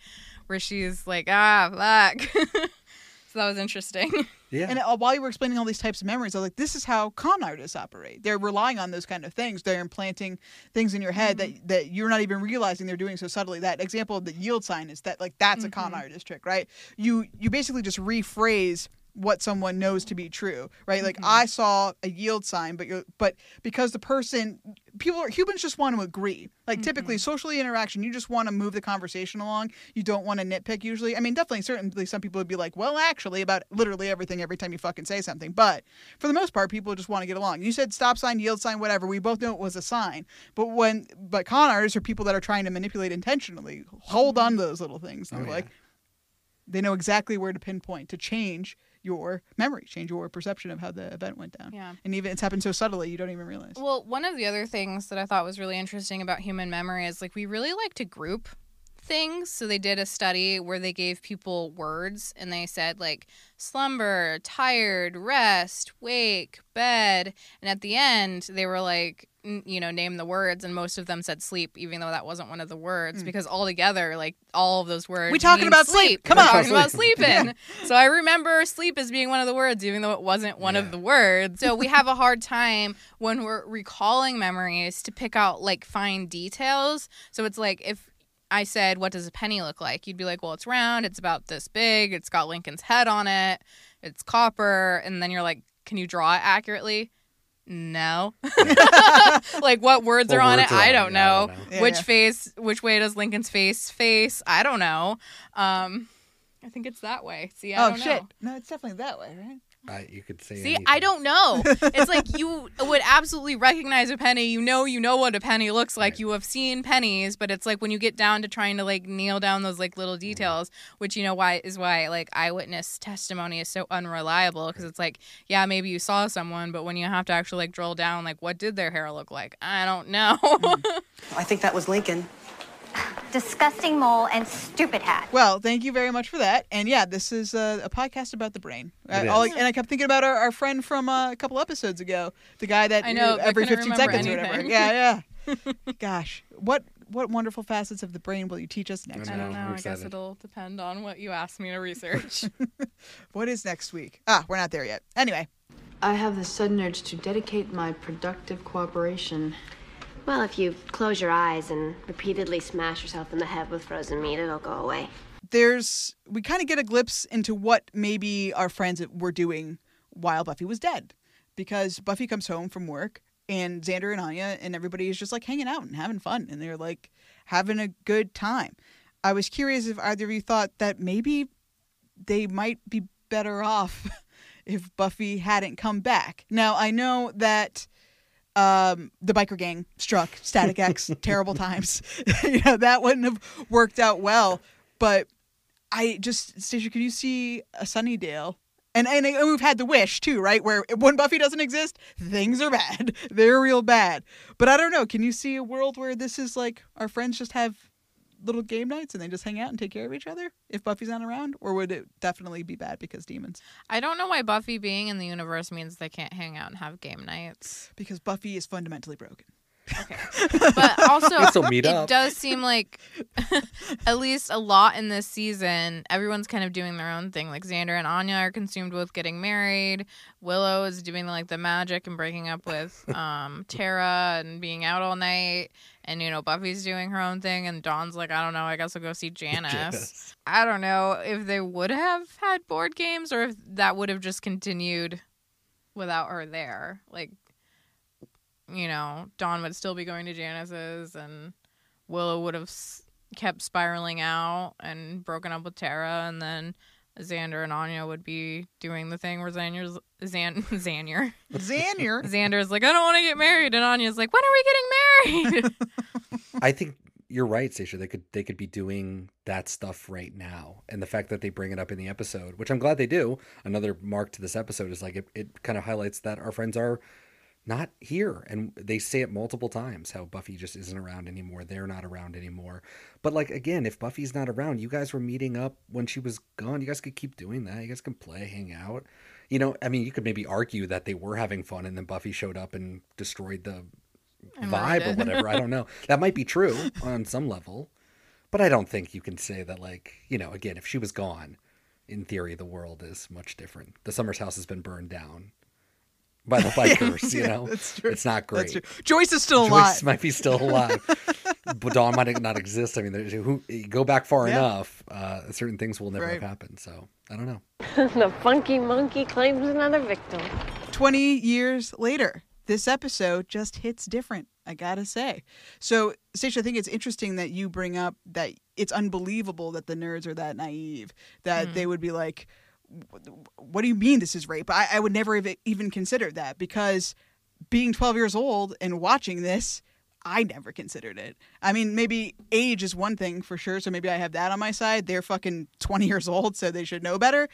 Where she's like, "Ah, fuck." so that was interesting. Yeah. And uh, while you were explaining all these types of memories, I was like, this is how con artists operate. They're relying on those kind of things. They're implanting things in your head Mm-hmm. that, that you're not even realizing they're doing so subtly. That example of the yield sign is that like that's a Mm-hmm. con artist trick, right? You you basically just rephrase what someone knows to be true, right? Like Mm-hmm. I saw a yield sign, but you're but because the person people are humans just want to agree. Like typically Mm-hmm. socially interaction, you just want to move the conversation along. You don't want to nitpick usually. I mean, definitely certainly some people would be like, "Well, actually about literally everything every time you fucking say something." But for the most part, people just want to get along. You said stop sign, yield sign, whatever. We both know it was a sign. But when but con artists are people that are trying to manipulate intentionally. Hold on to those little things. They're Oh, yeah. like they know exactly where to pinpoint to change your memory, change your perception of how the event went down. Yeah. And even it's happened so subtly you don't even realize. Well, one of the other things that I thought was really interesting about human memory is like we really like to group things. So they did a study where they gave people words and they said like slumber, tired, rest, wake, bed, and at the end they were like you know name the words and most of them said sleep even though that wasn't one of the words hmm. because all together like all of those words We talking about sleep. Come We're on. talking about sleeping so i remember sleep as being one of the words even though it wasn't one Yeah. of the words so we have a hard time when we're recalling memories to pick out like fine details so it's like if I said, What does a penny look like? You'd be like, Well, it's round, it's about this big, it's got Lincoln's head on it, it's copper. And then you're like, Can you draw it accurately? No. like, what words What are on words it? are I don't it? know. I don't know. Yeah, which yeah. face, which way does Lincoln's face face? I don't know. Um, I think it's that way. See, I oh don't shit. know. No, it's definitely that way, right? I, you could say. See, anything. I don't know. It's like you would absolutely recognize a penny. You know, you know what a penny looks like. Right. You have seen pennies, but it's like when you get down to trying to like nail down those like little mm-hmm. details, which you know why is why like eyewitness testimony is so unreliable because it's like, yeah, maybe you saw someone, but when you have to actually like drill down, like what did their hair look like? I don't know. Hmm. I think that was Lincoln. Disgusting mole and stupid hat. Well, thank you very much for that. And yeah, this is a, a podcast about the brain. I, It all- and I kept thinking about our, our friend from uh, a couple episodes ago, the guy that I know, uh, every couldn't 15 remember seconds or whatever. Yeah, yeah. Gosh, what what wonderful facets of the brain will you teach us next? I I don't know, know. I'm guess it'll depend on what you ask me to research. What is next week? Ah, we're not there yet. Anyway, I have the sudden urge to dedicate my productive cooperation. Well, if you close your eyes and repeatedly smash yourself in the head with frozen meat, it'll go away. there's we kind of get a glimpse into what maybe our friends were doing while Buffy was dead, because Buffy comes home from work and Xander and Anya and everybody is just like hanging out and having fun and they're like having a good time. I was curious if either of you thought that maybe they might be better off if Buffy hadn't come back. Now I know that um, the biker gang struck Static X terrible times. you know that wouldn't have worked out well. But I just, Stacia, could you see a Sunnydale? And, and and we've had the wish too, right? Where when Buffy doesn't exist, things are bad. They're real bad. But I don't know. Can you see a world where this is like our friends just have little game nights and they just hang out and take care of each other if Buffy's not around? Or would it definitely be bad because demons? I don't know why Buffy being in the universe means they can't hang out and have game nights. Because Buffy is fundamentally broken. Okay. But also, meet it up. does seem like at least a lot in this season, everyone's kind of doing their own thing. Like Xander and Anya are consumed with getting married. Willow is doing like the magic and breaking up with um, Tara and being out all night. And you know, Buffy's doing her own thing, and Dawn's like, I don't know, I guess I'll go see Janice. I don't know if they would have had board games or if that would have just continued without her there. Like, you know, Dawn would still be going to Janice's, and Willow would have s- kept spiraling out and broken up with Tara, and then Xander and Anya would be doing the thing where Xander's Xan Xander Xander. Xander's like, I don't want to get married, and Anya's like, When are we getting married? I think you're right, Stacia. They could they could be doing that stuff right now, and the fact that they bring it up in the episode, which I'm glad they do. Another mark to this episode is like it, it kind of highlights that our friends are not here, and they say it multiple times how Buffy just isn't around anymore. They're not around anymore. But like again, if Buffy's not around, you guys were meeting up when she was gone. You guys could keep doing that. You guys can play, hang out. You know, I mean, you could maybe argue that they were having fun, and then Buffy showed up and destroyed the vibe or whatever. I don't know. That might be true on some level, but I don't think you can say that. Like you know, again, if she was gone, in theory, the world is much different. The Summers house has been burned down by the bikers. you know, that's true. it's not great. That's true. Joyce is still Joyce alive. Joyce might be still alive, but Dawn might not exist. I mean, who go back far Yeah. enough, uh, certain things will never Right. have happened. So I don't know. the funky monkey claims another victim. 20 years later, this episode just hits different, I gotta say. So, Stacia, I think it's interesting that you bring up that it's unbelievable that the nerds are that naive, that they would be like, what do you mean this is rape? I, I would never have even considered that because being 12 years old and watching this, I never considered it. I mean, maybe age is one thing for sure. So maybe I have that on my side. They're fucking 20 years old, so they should know better.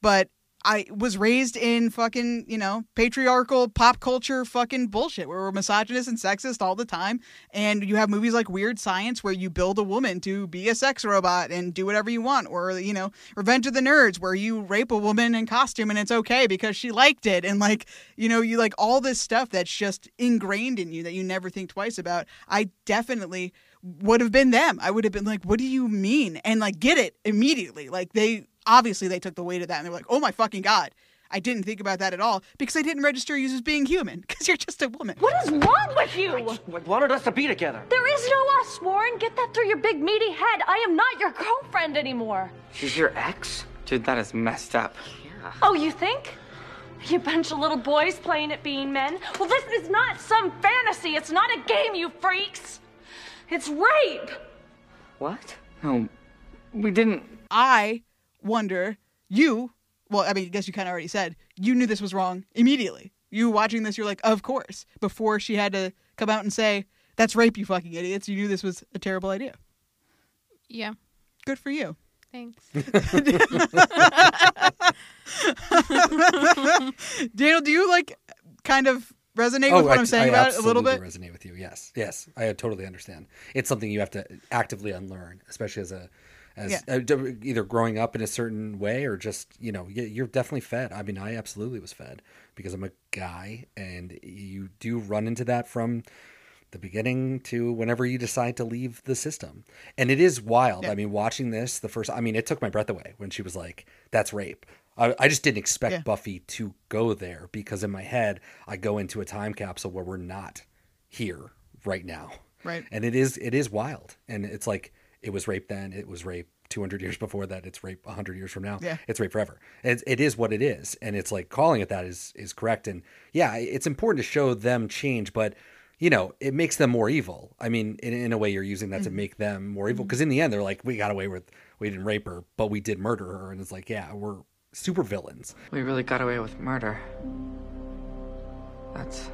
But I was raised in fucking, you know, patriarchal pop culture fucking bullshit where we're misogynist and sexist all the time. And you have movies like Weird Science where you build a woman to be a sex robot and do whatever you want. Or, you know, Revenge of the Nerds where you rape a woman in costume and it's okay because she liked it. And like, you know, you like all this stuff that's just ingrained in you that you never think twice about. I definitely would have been them. I would have been like, what do you mean? And like get it immediately. Like they obviously they took the weight of that and they're like, oh my fucking God. I didn't think about that at all because I didn't register you as being human because you're just a woman. What is wrong with you? I wanted us to be together. There is no us, Warren. Get that through your big meaty head. I am not your girlfriend anymore. She's your ex? Dude, that is messed up. Yeah. Oh, you think? You bunch of little boys playing at being men? Well, this is not some fantasy. It's not a game, you freaks. It's rape. What? No, we didn't. I wonder, you, well, I mean, I guess you kind of already said, you knew this was wrong immediately. You watching this, you're like, of course. Before she had to come out and say, that's rape, you fucking idiots. You knew this was a terrible idea. yeah. Good for you. Thanks. Daniel, do you like kind of resonate oh, with what I, am saying I about it a little bit? Resonate with you? Yes, yes. I totally understand. It's something you have to actively unlearn, especially as a, as Yeah. uh, either growing up in a certain way or just you know you're definitely fed. I mean, I absolutely was fed because I'm a guy, and you do run into that from the beginning to whenever you decide to leave the system. And it is wild. Yeah. I mean, watching this the first, I mean, it took my breath away when she was like, "That's rape." I, I just didn't expect Yeah. Buffy to go there because in my head I go into a time capsule where we're not here right now. Right. And it is it is wild. And it's like it was rape then, it was rape 200 years before that, it's rape 100 years from now. Yeah. It's rape forever. It's, it is what it is. And it's like calling it that is is correct and yeah, it's important to show them change, but you know, it makes them more evil. I mean, in, in a way, you're using that to Mm-hmm. make them more evil. Because in the end, they're like, we got away with, we didn't rape her, but we did murder her. And it's like, yeah, we're super villains. We really got away with murder. That's.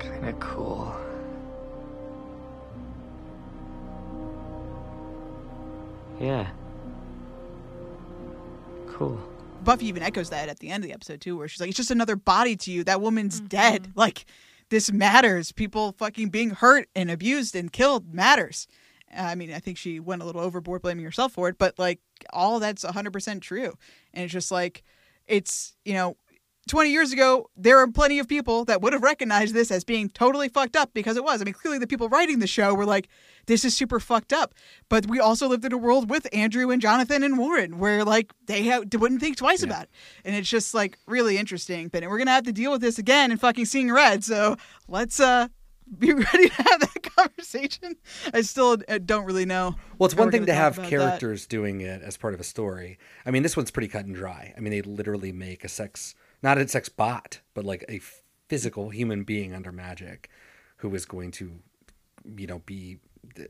kinda cool. Yeah. Cool. Buffy even echoes that at the end of the episode too, where she's like, "It's just another body to you. That woman's mm-hmm. dead. Like this matters. People fucking being hurt and abused and killed matters." I mean, I think she went a little overboard blaming herself for it, but like all that's 100% true. And it's just like, it's, you know, 20 years ago, there are plenty of people that would have recognized this as being totally fucked up because it was. I mean, clearly the people writing the show were like, this is super fucked up. But we also lived in a world with Andrew and Jonathan and Warren where like they ha- wouldn't think twice about it. And it's just like really interesting. But we're going to have to deal with this again in fucking Seeing Red. So let's, uh, be ready to have that conversation. I still uh, don't really know. Well, it's one thing gonna have about that. characters doing it as part of a story. I mean, this one's pretty cut and dry. I mean, they literally make a sex, not a sex bot, but like a physical human being under magic who is going to, you know, be uh,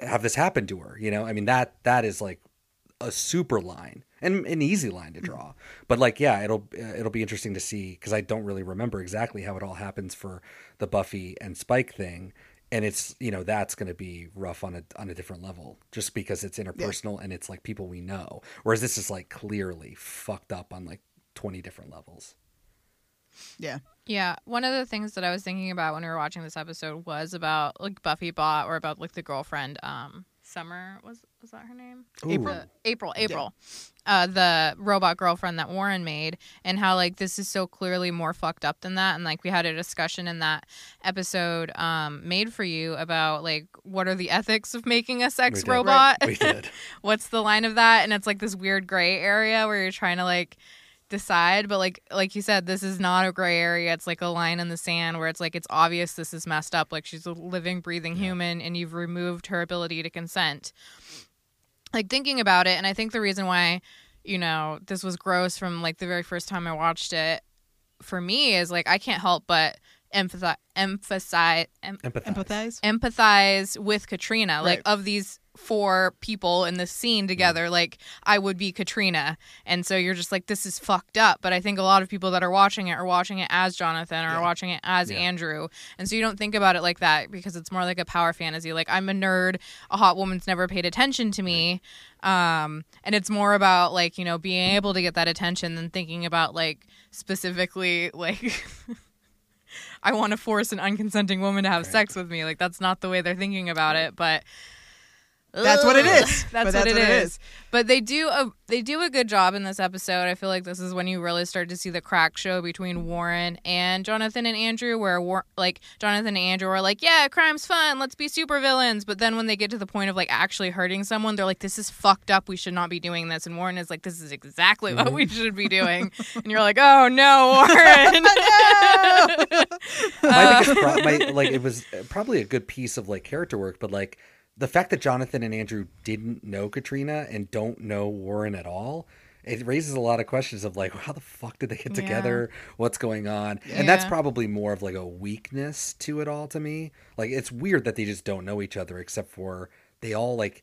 have this happen to her. You know, I mean that that is like a super line and an easy line to draw. But like, yeah, it'll uh, it'll be interesting to see because I don't really remember exactly how it all happens for the Buffy and Spike thing. And it's you know that's going to be rough on a on a different level just because it's interpersonal and it's like people we know, whereas this is like clearly fucked up on like twenty different levels. Yeah. Yeah, one of the things that I was thinking about when we were watching this episode was about like Buffy bot or about like the girlfriend um Summer was was that her name? April. The- April, April. Uh the robot girlfriend that Warren made and how like this is so clearly more fucked up than that and like we had a discussion in that episode um made for you about like what are the ethics of making a sex We did. robot? We did. What's the line of that? And it's like this weird gray area where you're trying to like decide but like like you said this is not a gray area it's like a line in the sand where it's like it's obvious this is messed up like she's a living breathing human and you've removed her ability to consent like thinking about it and i think the reason why you know this was gross from like the very first time i watched it for me is like i can't help but emphasize emphasize em- Empathize. Empathize. empathize with Katrina. Like of these four people in this scene together, like I would be Katrina. And so you're just like, this is fucked up. But I think a lot of people that are watching it are watching it as Jonathan or are watching it as Andrew. And so you don't think about it like that because it's more like a power fantasy. Like I'm a nerd, a hot woman's never paid attention to me. Um, and it's more about like, you know, being able to get that attention than thinking about like specifically like I want to force an unconsenting woman to have sex with me. Like that's not the way they're thinking about it, but That's what it is. That's, that's what, what it it is. is. But they do a they do a good job in this episode. I feel like this is when you really start to see the crack show between Warren and Jonathan and Andrew, where War- like Jonathan and Andrew are like, "Yeah, crime's fun. Let's be supervillains." But then when they get to the point of like actually hurting someone, they're like, "This is fucked up. We should not be doing this." And Warren is like, "This is exactly what mm-hmm. we should be doing." and you're like, "Oh no, Warren!" my biggest uh, pro- my, like it was probably a good piece of like character work, but like the fact that Jonathan and Andrew didn't know Katrina and don't know Warren at all, it raises a lot of questions of like how the fuck did they get Yeah. together? What's going on? And that's probably more of like a weakness to it all to me. Like it's weird that they just don't know each other except for they all like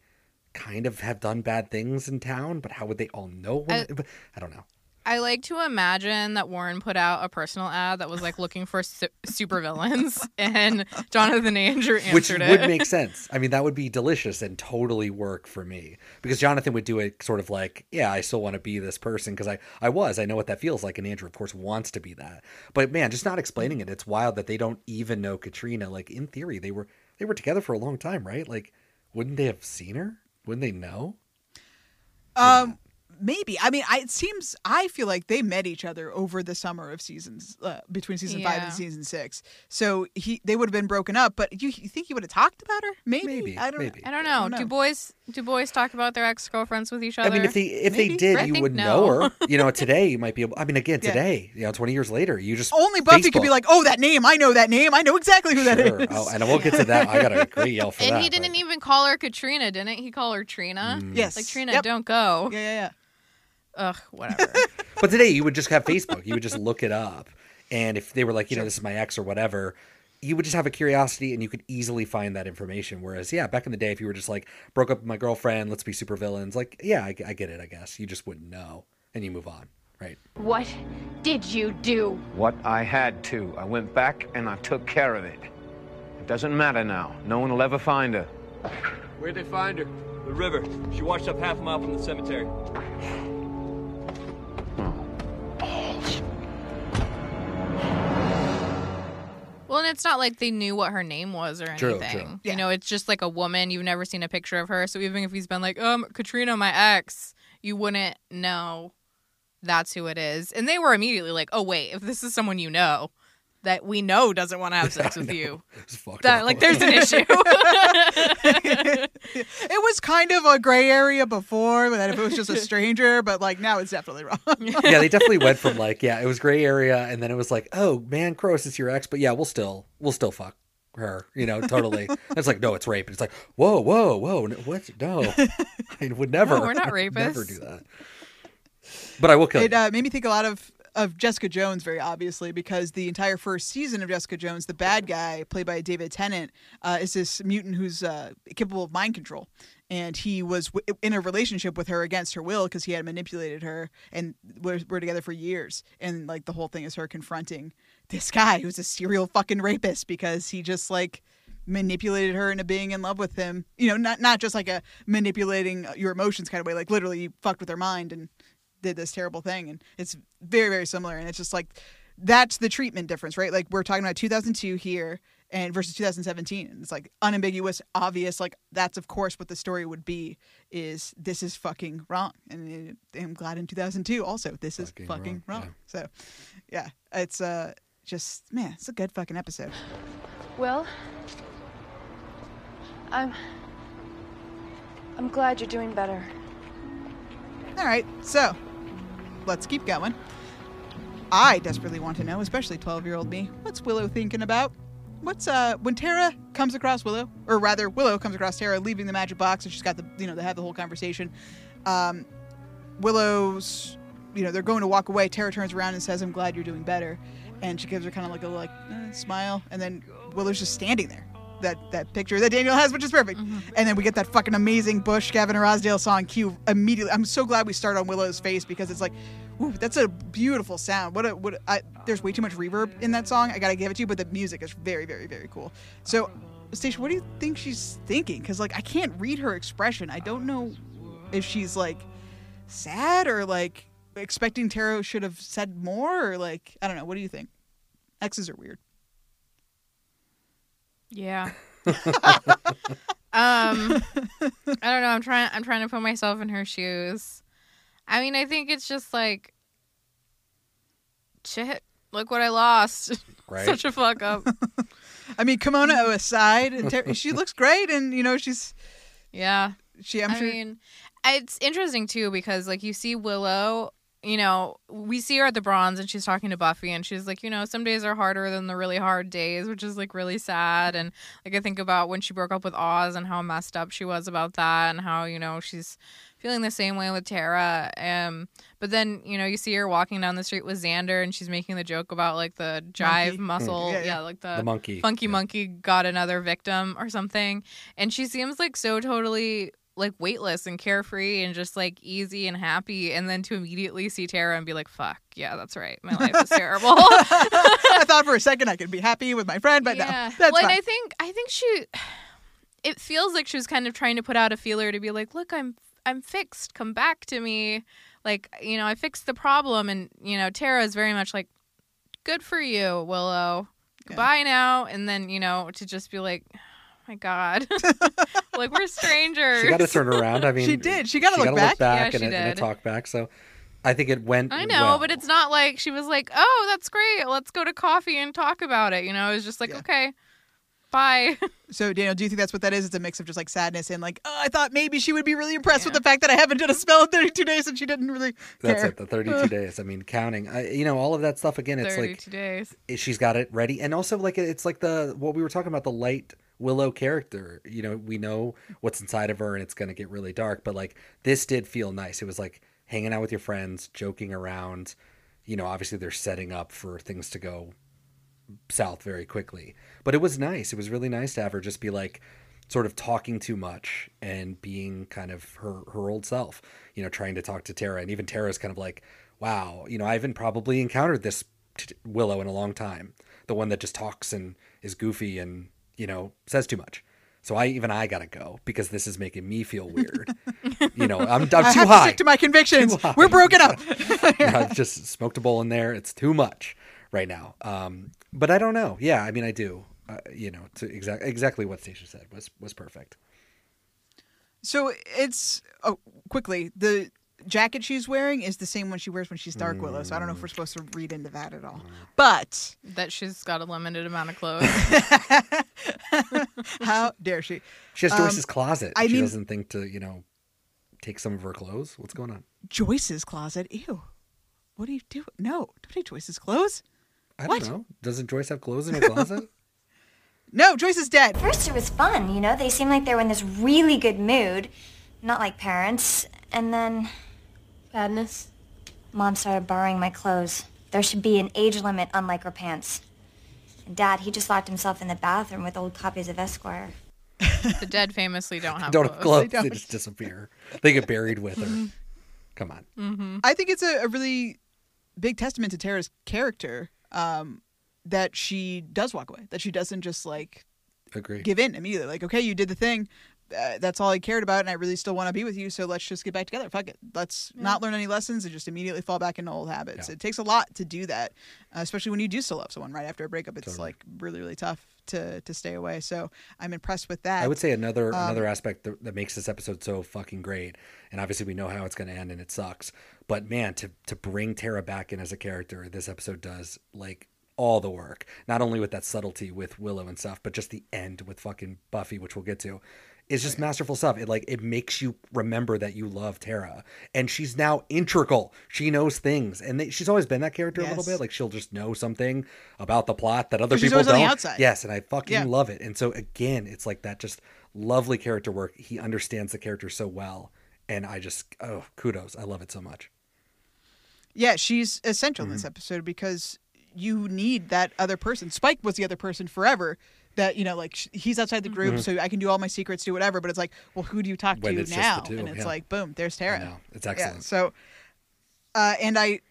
kind of have done bad things in town, but how would they all know? One? I- I don't know. I like to imagine that Warren put out a personal ad that was like looking for su- supervillains, and Jonathan Andrew answered Which it. would make sense. I mean, that would be delicious and totally work for me because Jonathan would do it sort of like, yeah, I still want to be this person because I, I was, I know what that feels like. And Andrew, of course, wants to be that. But man, just not explaining it. It's wild that they don't even know Katrina. Like in theory, they were, they were together for a long time, right? Like, wouldn't they have seen her? Wouldn't they know? Um, maybe. I mean, I, it seems I feel like they met each other over the summer of seasons uh, between season five Yeah. and season six. So he they would have been broken up. But you, you think he would have talked about her? Maybe. Maybe, I don't. maybe. I don't know. Do boys do boys talk about their ex girlfriends with each other? I mean, if they if Maybe. they did, I you think would no. know her. You know, today you might be able. I mean, again, Yeah. today, you know, twenty years later, you just Only Buffy could be Facebook. like, "Oh, that name! I know that name! I know exactly who that is." Sure. Oh, and we'll get to that. I got a great yell for that. and that. he didn't even call her Katrina, didn't he? Call her Trina. Yes. Like Trina, Yep. don't go. Yeah, yeah, yeah. Ugh, whatever. But today you would just have Facebook. You would just look it up. And if they were like, you know, this is my ex or whatever, you would just have a curiosity and you could easily find that information. Whereas, yeah, back in the day, if you were just like, broke up with my girlfriend, let's be super villains, like, yeah, I, I get it, I guess. You just wouldn't know. And you move on, right? What did you do? What I had to. I went back and I took care of it. It doesn't matter now. No one will ever find her. Where'd they find her? The river. She washed up half a mile from the cemetery. Well, and it's not like they knew what her name was or True, anything. true. Yeah. You know, it's just like a woman. You've never seen a picture of her. So even if he's been like, um, Katrina, my ex, you wouldn't know that's who it is. And they were immediately like, oh, wait, if this is someone you know that we know doesn't want to have sex with you, It's fucked that, up. like, there's an issue. It was kind of a gray area before, that if it was just a stranger, but like now it's definitely wrong. yeah, they definitely went from like, yeah, it was gray area, and then it was like, oh man, Crows is your ex, but yeah, we'll still, we'll still fuck. her. You know, totally. it's like no, it's rape. And it's like whoa, whoa, whoa, no, what? No, I would never. No, we're not rapists. Never do that. But I will kill It you. uh, made me think a lot of of Jessica Jones, very obviously, because the entire first season of Jessica Jones, the bad guy played by David Tennant, uh, is this mutant who's uh, capable of mind control, and he was w- in a relationship with her against her will because he had manipulated her, and we're, we're together for years, and like the whole thing is her confronting this guy who's a serial fucking rapist because he just like manipulated her into being in love with him. You know, not not just like a manipulating your emotions kind of way, like literally you fucked with her mind and did this terrible thing and it's very very similar and it's just like that's the treatment difference right like we're talking about 2002 here and versus 2017 and it's like unambiguous obvious like that's of course what the story would be is this is fucking wrong and uh, i'm glad in 2002 also this is Fucking fucking wrong, wrong, so yeah it's uh just man it's a good fucking episode well I'm. I'm glad you're doing better. all right so let's keep going. I desperately want to know especially 12 year old me what's willow thinking about? What's uh when tara comes across willow or rather willow comes across tara leaving the magic box and she's got the you know they have the whole conversation um willow's you know they're going to walk away. Tara turns around and says i'm glad you're doing better. And she gives her kind of like a like eh, smile. And then willow's just standing there that that picture that Daniel has, which is perfect. Mm-hmm. And then we get that fucking amazing Bush Gavin Rossdale song cue immediately. I'm so glad we start on Willow's face because it's like, ooh, that's a beautiful sound. What a what a, I, there's way too much reverb in that song. I gotta give it to you, but the music is very very very cool. So, Stacia, what do you think she's thinking? Because like I can't read her expression. I don't know if she's like sad or like expecting Tara should have said more or like I don't know. What do you think? X's are weird. Yeah. um, I don't know. I'm trying. I'm trying to put myself in her shoes. I mean, I think it's just like, shit. Look what I lost. Right. Such a fuck up. I mean, kimono aside, Ter- she looks great, and you know she's yeah. she. I'm I sure. mean, it's interesting too because like you see Willow, you know, we see her at the bronze and she's talking to Buffy and she's like, you know, some days are harder than the really hard days, which is like really sad. And like I think about when she broke up with Oz and how messed up she was about that and how, you know, she's feeling the same way with Tara. Um but then, you know, you see her walking down the street with Xander and she's making the joke about like the jive Monkey. muscle. Yeah, Yeah, yeah. like the, The monkey, Funky yeah. monkey got another victim or something. And she seems like so totally like weightless and carefree and just like easy and happy and then to immediately see Tara and be like, fuck, yeah, that's right. My life is terrible. I thought for a second I could be happy with my friend, but yeah. no, that's well, fine. and I think I think she it feels like she was kind of trying to put out a feeler to be like, look, I'm I'm fixed. Come back to me. Like, you know, I fixed the problem and, you know, Tara is very much like, Good for you, Willow. Goodbye now. And then, you know, to just be like, my God. like we're strangers. She got to turn around. I mean, She did. She gotta look gotta back. Back Yeah, and, she a, and a talk back. So I think it went. I know, well. but it's not like she was like, "Oh, that's great. Let's go to coffee and talk about it." You know, it was just like, "Okay, bye." So, Daniel, do you think that's what that is? It's a mix of just like sadness and like, oh, I thought maybe she would be really impressed with the fact that I haven't done a spell in 32 days and she didn't really That's care. it. The 32 days. I mean, counting. I, you know, all of that stuff. Again, it's like Thirty-two days. she's got it ready and also like it's like the what we were talking about the light willow character. You know we know what's inside of her and it's going to get really dark but like this did feel nice. It was like hanging out with your friends joking around. You know obviously they're setting up for things to go south very quickly but it was nice. It was really nice to have her just be like sort of talking too much and being kind of her her old self you know trying to talk to tara. And even tara's kind of like wow you know i haven't probably encountered this t- willow in a long time. The one that just talks and is goofy and you know says too much so i even i gotta go because this is making me feel weird you know i'm, I'm too I have high to stick to my convictions. We're broken up. I've just smoked a bowl in there. It's too much right now. Um, but I don't know. Yeah, I mean, I do. Uh, you know, to exact exactly what Stacia said was was perfect. So it's oh, quickly the jacket she's wearing is the same one she wears when she's Dark Willow. So I don't know if we're supposed to read into that at all. But That she's got a limited amount of clothes. how dare she? She has Um, Joyce's closet. I she mean- doesn't think to you know take some of her clothes. What's going on? Joyce's closet. Ew. What do you do? No, don't take Joyce's clothes. I What? don't know. Doesn't Joyce have clothes in her closet? No, Joyce is dead. First, it was fun, you know? They seemed like they were in this really good mood. Not like parents. And then. Badness? Mom started borrowing my clothes. There should be an age limit, unlike her pants. And Dad, he just locked himself in the bathroom with old copies of Esquire. The dead famously don't have don't clothes. have gloves. They They, don't. just disappear. They get buried with her. Come on. Mm-hmm. I think it's a, a really big testament to Tara's character um, that she does walk away, that she doesn't just like Agree. give in immediately. Like, okay, you did the thing. Uh, that's all I cared about, and I really still want to be with you. So let's just get back together. Fuck it. Let's not learn any lessons and just immediately fall back into old habits. Yeah. It takes a lot to do that, uh, especially when you do still love someone right after a breakup. It's Totally. like really, really tough to to stay away. So I'm impressed with that. I would say another Um, another aspect that, that makes this episode so fucking great, and obviously we know how it's going to end, and it sucks. But man, to to bring Tara back in as a character, this episode does like all the work. Not only with that subtlety with Willow and stuff, but just the end with fucking Buffy, which we'll get to. Is just masterful stuff. It like it makes you remember that you love Tara, and she's now integral. She knows things, and they, she's always been that character a little bit. Like she'll just know something about the plot that other people don't. the outside. Yes, and I fucking Yeah. love it. And so again, it's like that just lovely character work. He understands the character so well, and I just oh kudos. I love it so much. Yeah, she's essential in Mm-hmm. this episode because you need that other person. Spike was the other person forever. That you know, like sh- he's outside the group, Mhm. so I can do all my secrets, do whatever. But it's like, well, who do you talk When to it's now? and it's yeah. like, boom, there's Tara. know. It's Yeah, excellent. so, uh, and I,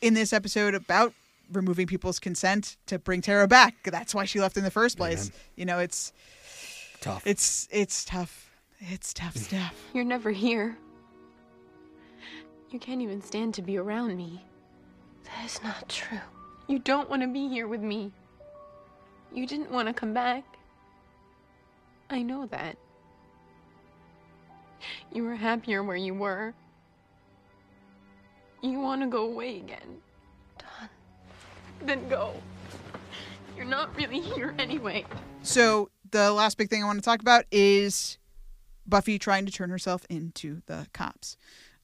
in this episode about removing people's consent to bring Tara back, that's why she left in the first place. You know, it's tough. It's it's tough. It's tough stuff. You're never here. You can't even stand to be around me. That is not true. You don't want to be here with me. You didn't want to come back. I know that. You were happier where you were. You want to go away again. Don. Then go. You're not really here anyway. So the last big thing I want to talk about is Buffy trying to turn herself into the cops.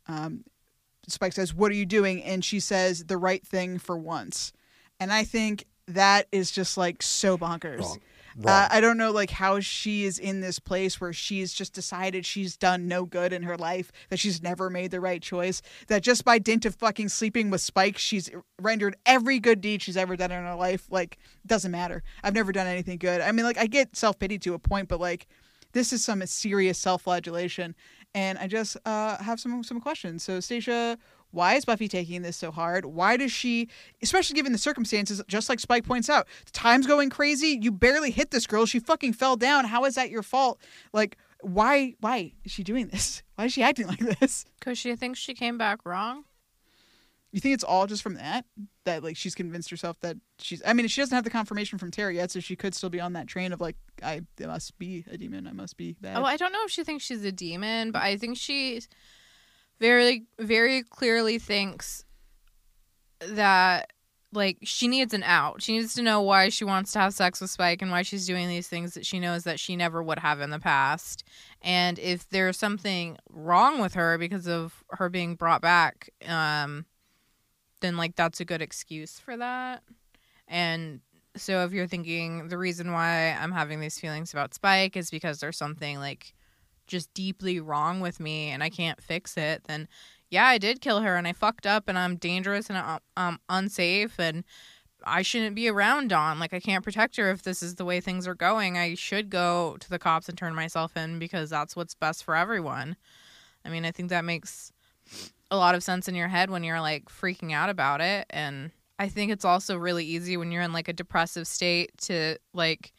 Um, Spike says, "What are you doing?" And she says, "The right thing for once." And I think that is just like so bonkers. Wrong. Uh, I don't know like how she is in this place where she's just decided she's done no good in her life, that she's never made the right choice, that just by dint of fucking sleeping with Spike, she's rendered every good deed she's ever done in her life. Like, doesn't matter. I've never done anything good. I mean, like, I get self pity to a point, but like, this is some serious self flagellation. And I just uh, have some some questions. So, Stacia, why is Buffy taking this so hard? Why does she, especially given the circumstances, just like Spike points out, time's going crazy. You barely hit this girl. She fucking fell down. How is that your fault? Like, why? Why is she doing this? Why is she acting like this? Because she thinks she came back wrong. You think it's all just from that? That like she's convinced herself that she's. I mean, she doesn't have the confirmation from Tara yet, so she could still be on that train of like, I must be a demon. I must be bad. Oh, I don't know if she thinks she's a demon, but I think she very, very clearly thinks that like she needs an out. She needs to know why she wants to have sex with Spike and why she's doing these things that she knows that she never would have in the past. And if there's something wrong with her because of her being brought back, um, then like that's a good excuse for that. And so if you're thinking the reason why I'm having these feelings about Spike is because there's something like just deeply wrong with me and I can't fix it, then yeah, I did kill her and I fucked up and I'm dangerous and I'm um, unsafe and I shouldn't be around Dawn. Like I can't protect her if this is the way things are going. I should go to the cops and turn myself in because that's what's best for everyone. I mean, I think that makes a lot of sense in your head when you're like freaking out about it and I think it's also really easy when you're in like a depressive state to like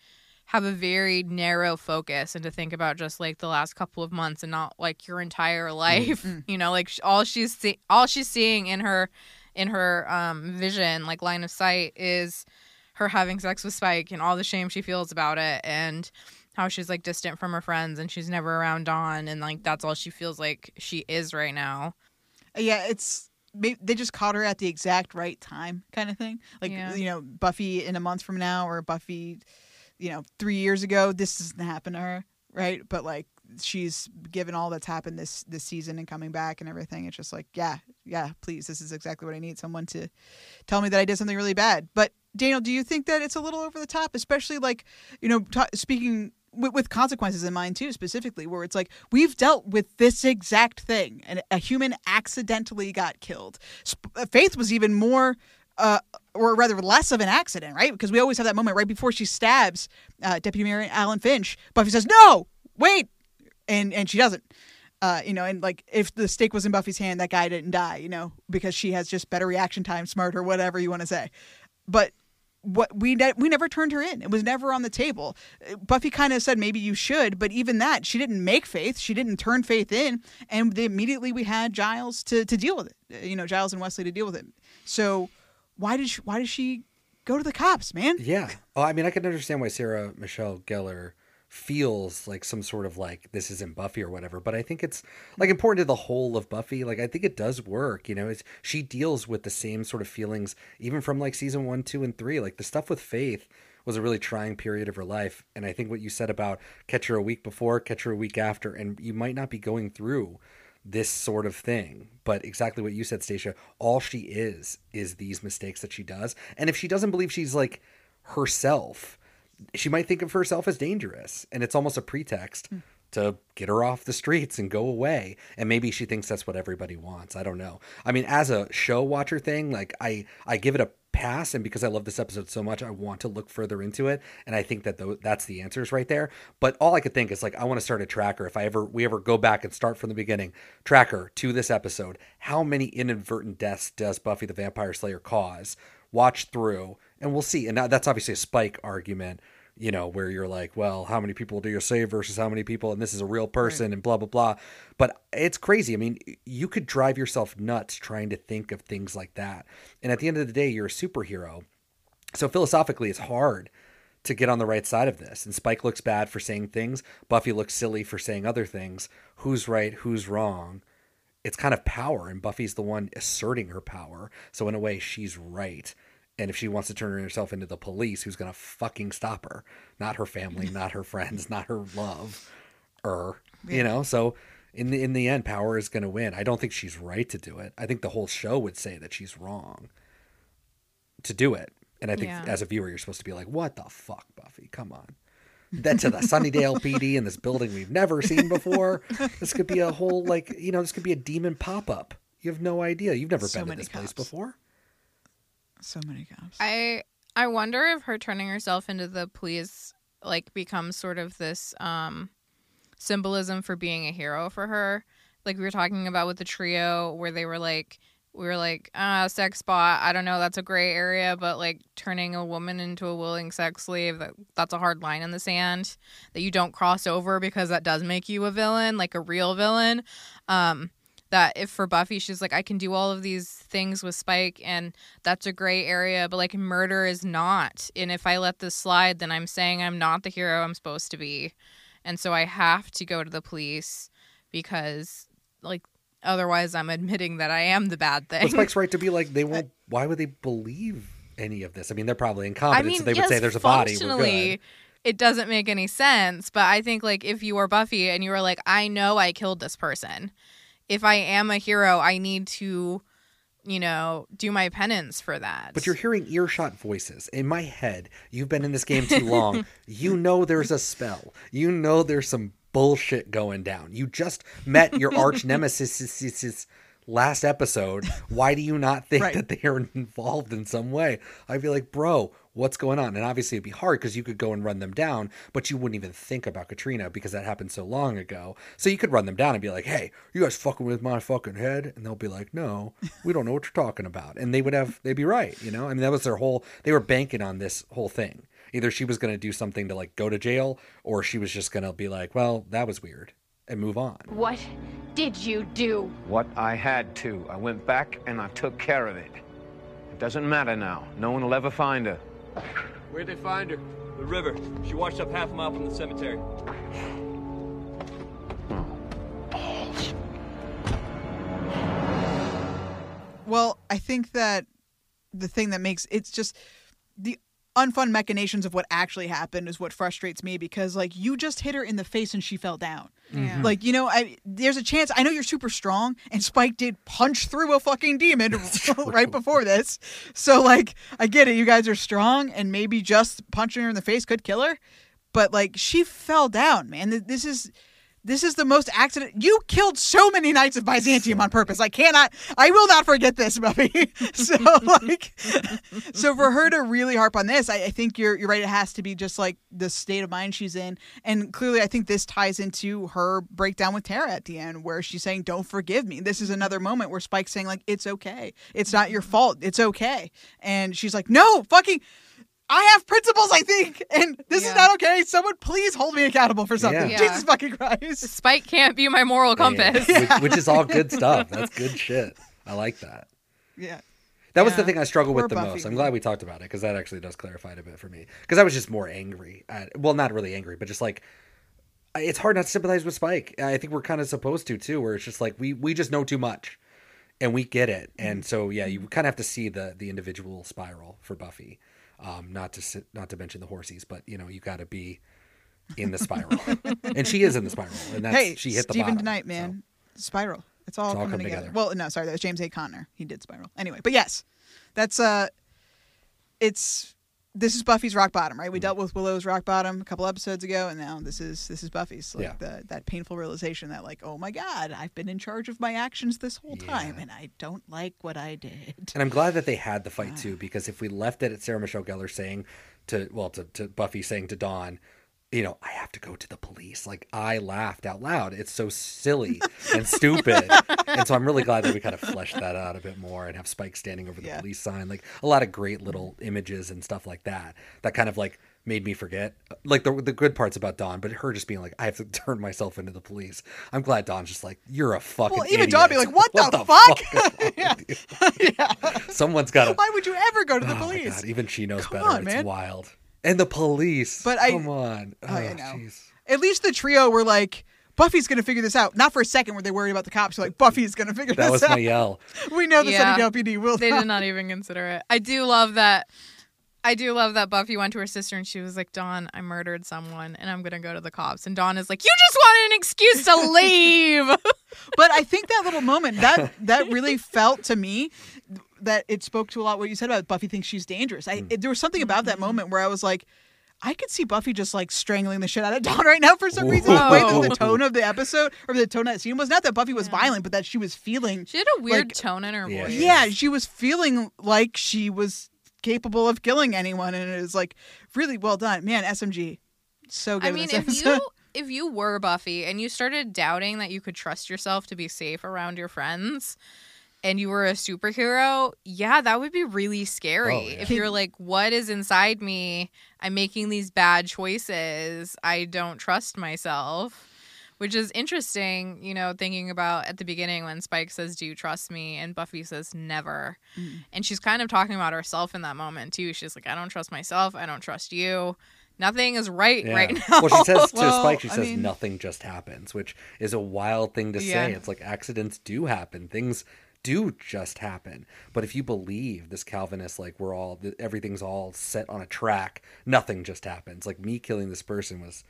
have a very narrow focus and to think about just like the last couple of months and not like your entire life. You know, like all she's see- all she's seeing in her in her um vision, like line of sight is her having sex with Spike and all the shame she feels about it and how she's like distant from her friends and she's never around Dawn and like that's all she feels like she is right now. Yeah, it's they just caught her at the exact right time, kind of thing. Like Yeah. you know, Buffy in a month from now, or Buffy, you know, three years ago. This doesn't happen to her, right? But like she's given all that's happened this this season and coming back and everything. It's just like, yeah, yeah, please, this is exactly what I need. Someone to tell me that I did something really bad. But Daniel, do you think that it's a little over the top, especially like, you know, ta speaking with, with consequences in mind too, specifically, where it's like we've dealt with this exact thing, and a human accidentally got killed. Sp- uh, Faith was even more. Uh, or rather, less of an accident, right? Because we always have that moment right before she stabs uh, Deputy Mayor Alan Finch. Buffy says, "No, wait," and and she doesn't. Uh, you know, and like if the stake was in Buffy's hand, that guy didn't die, you know, because she has just better reaction time, smarter, whatever you want to say. But what we ne- we never turned her in. It was never on the table. Buffy kind of said maybe you should, but even that she didn't make Faith. She didn't turn Faith in, and they, immediately we had Giles to to deal with it. You know, Giles and Wesley to deal with it. So why did she, why did she go to the cops, man? Yeah. Oh, I mean, I can understand why Sarah Michelle Gellar feels like some sort of like this isn't Buffy or whatever, but I think it's like important to the whole of Buffy. Like I think it does work, you know. It's she deals with the same sort of feelings even from like season 1, 2 and 3. Like the stuff with Faith was a really trying period of her life, and I think what you said about catch her a week before, catch her a week after and you might not be going through this sort of thing. But exactly what you said, Stacia, all she is is these mistakes that she does. And if she doesn't believe she's like herself, she might think of herself as dangerous. And it's almost a pretext hmm. To get her off the streets and go away. And maybe she thinks that's what everybody wants. I don't know. I mean, as a show watcher thing, like I I give it a pass and because I love this episode so much, I want to look further into it and I think that th- that's the answers right there. But all I could think is like I want to start a tracker if I ever we ever go back and start from the beginning. Tracker to this episode. How many inadvertent deaths does Buffy the Vampire Slayer cause? Watch through and we'll see. And that's obviously a spike argument you know, where you're like, well, how many people do you save versus how many people, and this is a real person, and blah, blah, blah. But it's crazy. I mean, you could drive yourself nuts trying to think of things like that. And at the end of the day, you're a superhero. So philosophically, it's hard to get on the right side of this. And Spike looks bad for saying things, Buffy looks silly for saying other things. Who's right? Who's wrong? It's kind of power, and Buffy's the one asserting her power. So, in a way, she's right. And if she wants to turn herself into the police, who's going to fucking stop her? Not her family, not her friends, not her love, or you know. So in the in the end, power is going to win. I don't think she's right to do it. I think the whole show would say that she's wrong to do it. And I think Yeah. as a viewer, you're supposed to be like, "What the fuck, Buffy? Come on." That's to the Sunnydale PD in this building we've never seen before. This could be a whole like you know this could be a demon pop up. You have no idea. You've never So been to this place before. So many cops. I I wonder if her turning herself into the police like becomes sort of this um symbolism for being a hero for her. Like we were talking about with the trio where they were like we were like, ah, sex spot. I don't know, that's a gray area, but like turning a woman into a willing sex slave, that that's a hard line in the sand that you don't cross over because that does make you a villain, like a real villain. Um that if for Buffy she's like I can do all of these things with Spike and that's a gray area but like murder is not and if I let this slide then I'm saying I'm not the hero I'm supposed to be and so I have to go to the police because like otherwise I'm admitting that I am the bad thing But Spike's right to be like, they won't. Why would they believe any of this? I mean, they're probably incompetent, I mean so they would say there's a body. We're good. it doesn't make any sense but I think like if you are Buffy and you were like I know I killed this person if I am a hero I need to you know do my penance for that But you're hearing earshot voices. In my head, you've been in this game too long. you know there's a spell. You know there's some bullshit going down. You just met your arch nemesis is- is- is last episode. Why do you not think Right. that they are involved in some way? I'd be like, bro, what's going on? And obviously it'd be hard because you could go and run them down, but you wouldn't even think about Katrina because that happened so long ago. So you could run them down and be like, hey, you guys fucking with my fucking head? And they'll be like, no, we don't know what you're talking about. And they would have, they'd be right. You know, I mean, that was their whole, they were banking on this whole thing. Either she was going to do something to like go to jail or she was just going to be like, well, that was weird and move on. What did you do? What I had to. I went back and I took care of it. It doesn't matter now. No one will ever find her. Where'd they find her? The river. She washed up half a mile from the cemetery. Well, I think that the thing that makes it's just the unfun machinations of what actually happened is what frustrates me because like you just hit her in the face and she fell down. Yeah. Mm-hmm. Like you know, I there's a chance. I know you're super strong, and Spike did punch through a fucking demon right before this. So like, I get it. You guys are strong, and maybe just punching her in the face could kill her. But like, she fell down, man. This is. This is the most accident. You killed so many Knights of Byzantium on purpose. I cannot. I will not forget this, Buffy. so like, so for her to really harp on this, I, I think you're you're right. It has to be just like the state of mind she's in, and clearly, I think this ties into her breakdown with Tara at the end, where she's saying, "Don't forgive me." This is another moment where Spike's saying, "Like it's okay. It's not your fault. It's okay," and she's like, "No, fucking." I have principles, I think, and this is not okay. Someone please hold me accountable for something. Yeah. Jesus fucking Christ. Spike can't be my moral compass. Which, which is all good stuff. That's good shit. I like that. Yeah. That was the thing I struggled Poor with the Buffy, most. I'm glad we talked about it because that actually does clarify it a bit for me. Because I was just more angry at, well, not really angry, but just like, it's hard not to sympathize with Spike. I think we're kind of supposed to too, where it's just like we we just know too much, and we get it, Mm-hmm. and so yeah, you kind of have to see the the individual spiral for Buffy. Um, not to not to mention the horsies, but you know you got to be in the spiral, and she is in the spiral, and that's hey, she hit the Steven bottom. DeKnight, man. Spiral. It's all It's all coming together. together. Well, no, sorry, that was James A. Contner. He did Spiral. Anyway, but yes, that's uh, it's this is Buffy's rock bottom, right? We mm-hmm. dealt with Willow's rock bottom a couple episodes ago, and now this is this is Buffy's. Like Yeah. the, that painful realization that like, oh my god, I've been in charge of my actions this whole time, and I don't like what I did. And I'm glad that they had the fight too, because if we left it at Sarah Michelle Gellar saying to well to, to Buffy saying to Dawn, you know, I have to go to the police. Like I laughed out loud. It's so silly and stupid. and so I'm really glad that we kind of fleshed that out a bit more and have Spike standing over the Yeah. police sign. Like a lot of great little images and stuff like that. That kind of like made me forget like the the good parts about Dawn, but her just being like, I have to turn myself into the police. I'm glad Dawn's just like, You're a fucking Well, even idiot. Dawn be like, what, the, fuck? fuck? Someone's got to Why would you ever go to the Oh my police? God, even she knows Come better. on, it's man. wild. And the police. But I- come on. Oh, I know. jeez. At least the trio were like, Buffy's gonna figure this out. Not for a second were they worried about the cops. They're like, Buffy's gonna figure That this was out. my yell. We know the Yeah. Sunnydale PD will. They not. did not even consider it. I do love that. I do love that Buffy went to her sister and she was like, Dawn, I murdered someone and I'm going to go to the cops. And Dawn is like, You just wanted an excuse to leave. But I think that little moment that that really felt to me that it spoke to a lot what you said about Buffy thinks she's dangerous. I hmm. there was something about that mm-hmm. moment where I was like. I could see Buffy just like strangling the shit out of Dawn right now for some reason. The way that the tone of the episode or the tone of that scene was not that Buffy was violent, but that she was feeling. She had a weird like- tone in her Yeah, voice. Yeah, she was feeling like she was capable of killing anyone, and it was like really well done. Man, SMG, so good. I mean, this if episode. you if you were Buffy and you started doubting that you could trust yourself to be safe around your friends and you were a superhero, yeah, that would be really scary. Oh, yeah. If you're like, what is inside me? I'm making these bad choices. I don't trust myself. Which is interesting, you know, thinking about at the beginning when Spike says, Do you trust me? And Buffy says, Never. Mm. And she's kind of talking about herself in that moment, too. She's like, I don't trust myself. I don't trust you. Nothing is right Yeah. right now. Well, she says to Well, Spike, she I says mean- nothing just happens, which is a wild thing to Yeah. say. It's like accidents do happen. Things do just happen. But if you believe this Calvinist, like we're all, everything's all set on a track, nothing just happens. Like me killing this person was,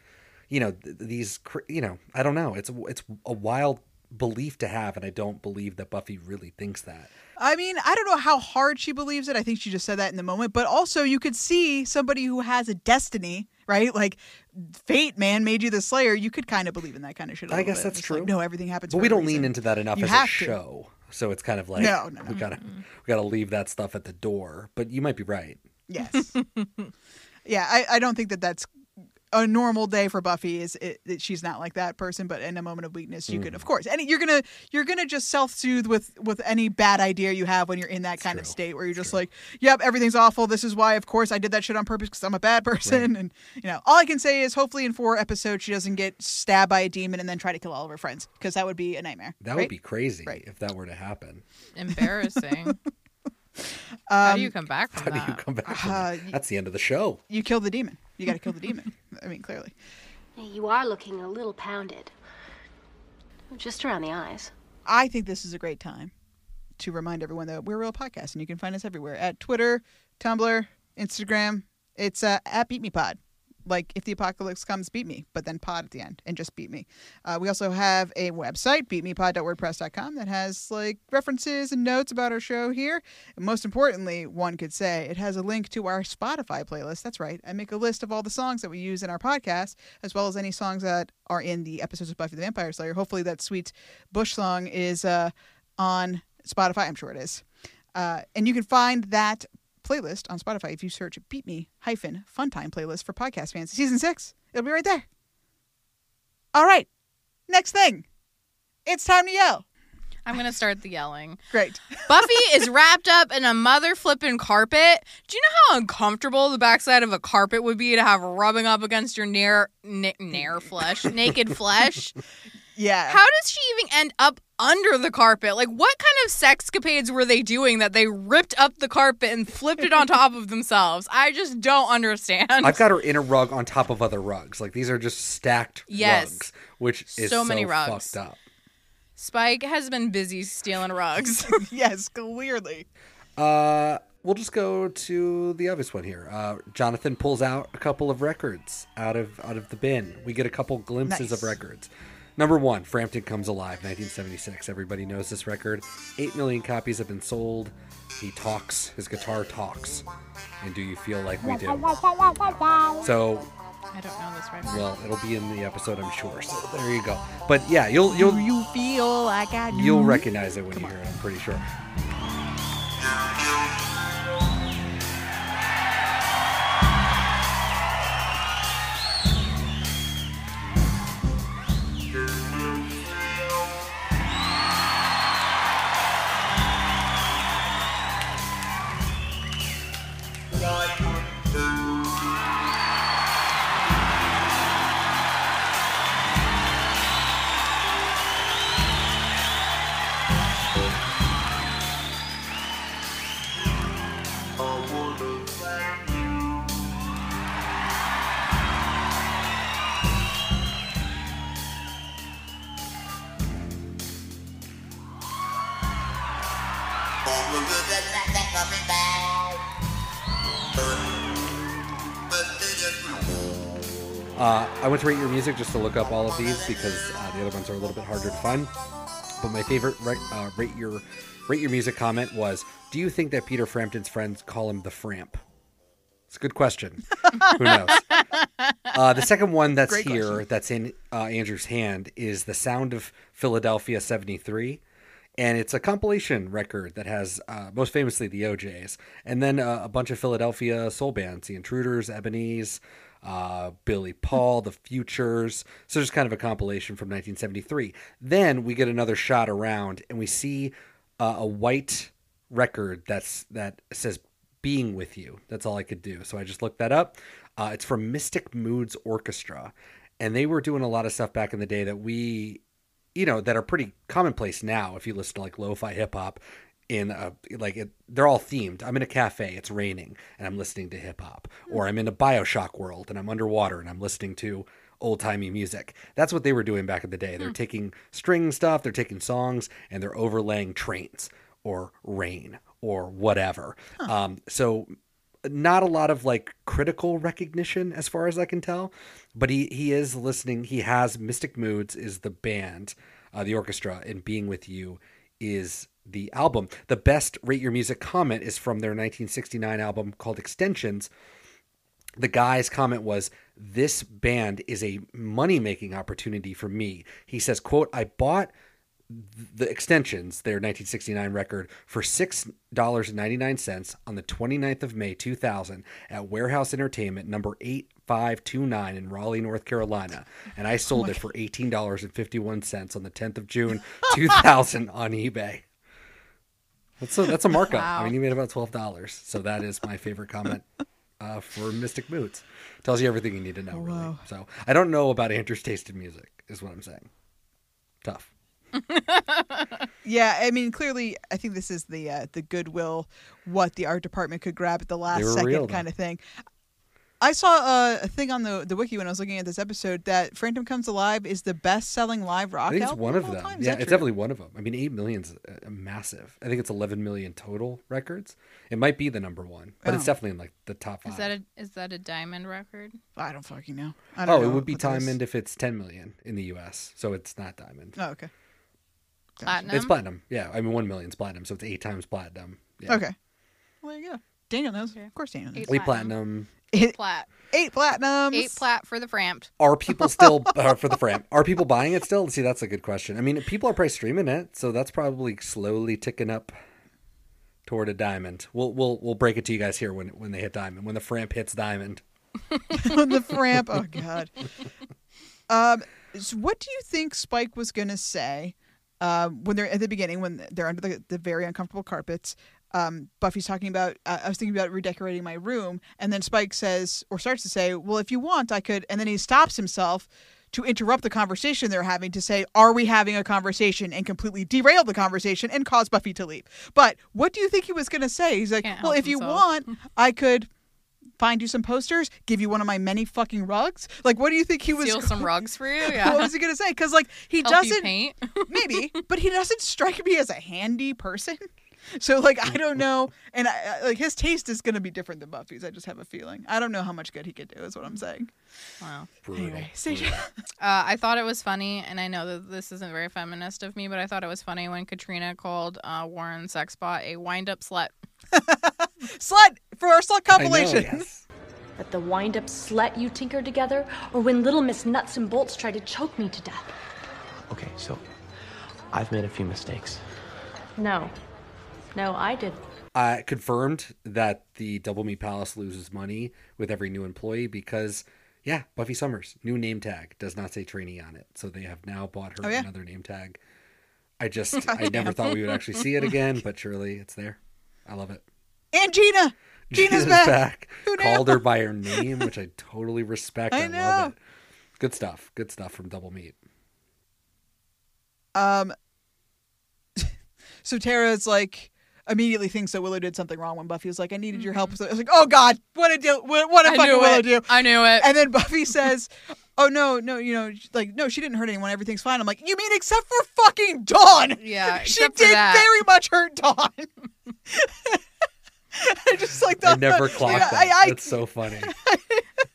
you know, these, you know, I don't know. It's it's a wild belief to have, and I don't believe that Buffy really thinks that. I mean, I don't know how hard she believes it. I think she just said that in the moment. But also, you could see somebody who has a destiny, right? Like fate, man, made you the Slayer. You could kind of believe in that kind of shit. I guess that's It's true. Like, no, everything happens. But we don't lean into that enough You as a to. So it's kind of like No, no. we gotta we gotta leave that stuff at the door. But you might be right. Yes. yeah, I, I don't think that that's a normal day for Buffy. Is it, that she's not like that person, but in a moment of weakness, you could, of course, and you're gonna you're gonna just self soothe with with any bad idea you have when you're in that kind of state where you're just like, yep, everything's awful. This is why, of course, I did that shit on purpose because I'm a bad person. And you know, all I can say is hopefully in four episodes she doesn't get stabbed by a demon and then try to kill all of her friends because that would be a nightmare. That right? would be crazy Right. if that were to happen. Embarrassing. How do you Um, come back from How do you come back? From Uh, that? That's the end of the show. you kill the demon. You got to kill the demon. I mean, clearly. You are looking a little pounded. Just around the eyes. I think this is a great time to remind everyone that we're a real podcast and you can find us everywhere at Twitter, Tumblr, Instagram, It's uh, at Beep Me Pod. Like if the apocalypse comes, beep me, but then pod at the end and just beep me. Uh, we also have a website, beepmepod.wordpress.com, that has like references and notes about our show here. And most importantly, one could say it has a link to our Spotify playlist. That's right. I make a list of all the songs that we use in our podcast, as well as any songs that are in the episodes of Buffy the Vampire Slayer. Hopefully, that sweet Bush song is uh, on Spotify. I'm sure it is. Uh, and you can find that playlist on Spotify if you search Beep Me hyphen Fun Time playlist for podcast fans. Season six. It'll be right there. All right. Next thing. It's time to yell. I'm gonna start the yelling. Great. Buffy is wrapped up in a mother flipping carpet. Do you know how uncomfortable the backside of a carpet would be to have rubbing up against your near nair flesh, naked flesh? Yeah. How does she even end up under the carpet? Like, what kind of sexcapades were they doing that they ripped up the carpet and flipped it on top of themselves? I just don't understand. I've got her in a rug on top of other rugs. Like these are just stacked Yes. rugs, which is So so, many rugs. fucked up. Spike has been busy stealing rugs. yes, clearly. Uh, we'll just go to the obvious one here. Uh, Jonathan pulls out a couple of records out of out of the bin. We get a couple glimpses of records. Number one, Frampton Comes Alive, 1976. Everybody knows this record. Eight million copies have been sold. He talks. His guitar talks. And do you feel like we do? So, I don't know this right. well, it'll be in the episode, I'm sure. So there you go. But yeah, you'll you'll you feel like I do? you'll recognize it when you hear it. I'm pretty sure. Uh, I went to Rate Your Music just to look up all of these because uh, the other ones are a little bit harder to find. But my favorite rate, uh, rate your Rate Your Music comment was, "Do you think that Peter Frampton's friends call him the Framp?" It's a good question. Who knows? Uh, the second one that's Great here, question. that's in uh, Andrew's hand, is "The Sound of Philadelphia '73." and it's a compilation record that has uh, most famously the O'Jays, and then uh, a bunch of Philadelphia soul bands: the Intruders, Ebonys, uh, Billy Paul, the Futures. So just kind of a compilation from 1973. Then we get another shot around, and we see uh, a white record that's that says "Being with You." That's all I could do, so I just looked that up. Uh, it's from Mystic Moods Orchestra, and they were doing a lot of stuff back in the day that we you know that are pretty commonplace now if you listen to like lo-fi hip hop in a like it, they're all themed. I'm in a cafe it's raining and i'm listening to hip hop or i'm in a bioshock world and i'm underwater and i'm listening to old-timey music. That's what they were doing back in the day. They're taking string stuff they're taking songs and they're overlaying trains or rain or whatever. Um, so not a lot of like critical recognition as far as I can tell, but he he is listening. He has Mystic Moods is the band, uh, the orchestra, and Being with You is the album. The best rate your music comment is from their 1969 album called Extensions. The guy's comment was, "This band is a money making opportunity for me." He says, "quote I bought." the extensions, their 1969 record, for $6.99 on the 29th of May 2000 at Warehouse Entertainment, number 8529 in Raleigh, North Carolina. And I sold it for $18.51 on the 10th of June 2000 on eBay. That's a, that's a markup. I mean, you made about $12. So that is my favorite comment uh, for Mystic Moods. Tells you everything you need to know, really. wow. So I don't know about Andrew's taste in music, is what I'm saying. Tough. Yeah, I mean, clearly, I think this is the uh, the goodwill, what the art department could grab at the last second real, kind of thing. I saw uh, a thing on the the wiki when I was looking at this episode that Frampton Comes Alive is the best selling live rock I think it's album one of all them. time. Yeah, it's true? definitely one of them. I mean, eight million's uh, massive. I think it's eleven million total records. It might be the number one, but it's Oh. definitely in like the top five. Is that a is that a diamond record? I don't fucking know. I don't oh, know it would be what that is. diamond if it's ten million in the U.S. So it's not diamond. Oh, okay. Platinum. It's platinum. Yeah, I mean one million's platinum, so it's eight times platinum. Yeah. Okay. Well, there you go. Daniel knows. Of course, Daniel knows. Eight platinum. Eight, plat. eight platinums. Eight plat for the framped. Are people still uh, for the fram? Are people buying it still? See, that's a good question. I mean, people are probably streaming it, so that's probably slowly ticking up toward a diamond. We'll we'll we'll break it to you guys here when when they hit diamond. When the framp hits diamond. on the framp. Oh God. Um, so what do you think Spike was gonna say uh, when they're at the beginning when they're under the, the very uncomfortable carpets? Um, Buffy's talking about. Uh, I was thinking about redecorating my room, and then Spike says or starts to say, "Well, if you want, I could." And then he stops himself to interrupt the conversation they're having to say, "Are we having a conversation?" and completely derail the conversation and cause Buffy to leave. But what do you think he was gonna say? He's like, Can't "Well, if you want, I could." find you some posters, give you one of my many fucking rugs. Like, what do you think he was? Steal some rugs for you. Yeah. what was he gonna say? Because like he Help doesn't paint. maybe, but he doesn't strike me as a handy person. So like I don't know, and I, I- like his taste is gonna be different than Buffy's. I just have a feeling. I don't know how much good he could do. Is what I'm saying. Wow. Brutal. Anyway, Sage- Uh, I thought it was funny, and I know that this isn't very feminist of me, but I thought it was funny when Katrina called uh, Warren Sexbot a wind-up slut. slut for our slut compilation. But the wind-up slut you tinkered together, or when Little Miss Nuts and Bolts tried to choke me to death? Okay, so I've made a few mistakes. No. No, I did. uh, confirmed that the Double Meat Palace loses money with every new employee because, yeah, Buffy Summers new name tag does not say trainee on it, so they have now bought her Oh, yeah? another name tag. I just I never thought we would actually see it again, but surely it's there. I love it. And Gina, Gina's back. Who knew? Called her by her name, which I totally respect. I I, know. love it. Good stuff. Good stuff from Double Meat. Um. So Tara's like immediately thinks that Willow did something wrong when Buffy was like, "I needed your help." Mm-hmm. So I was like, "Oh God, what a deal! What, what a I fucking knew Willow it. do!" I knew it. And then Buffy says, "Oh no, no, you know, like no, she didn't hurt anyone. Everything's fine." I'm like, "You mean except for fucking Dawn? Yeah, she except for did that. very much hurt Dawn." I just like I never clocked like, that. I, I, That's so funny.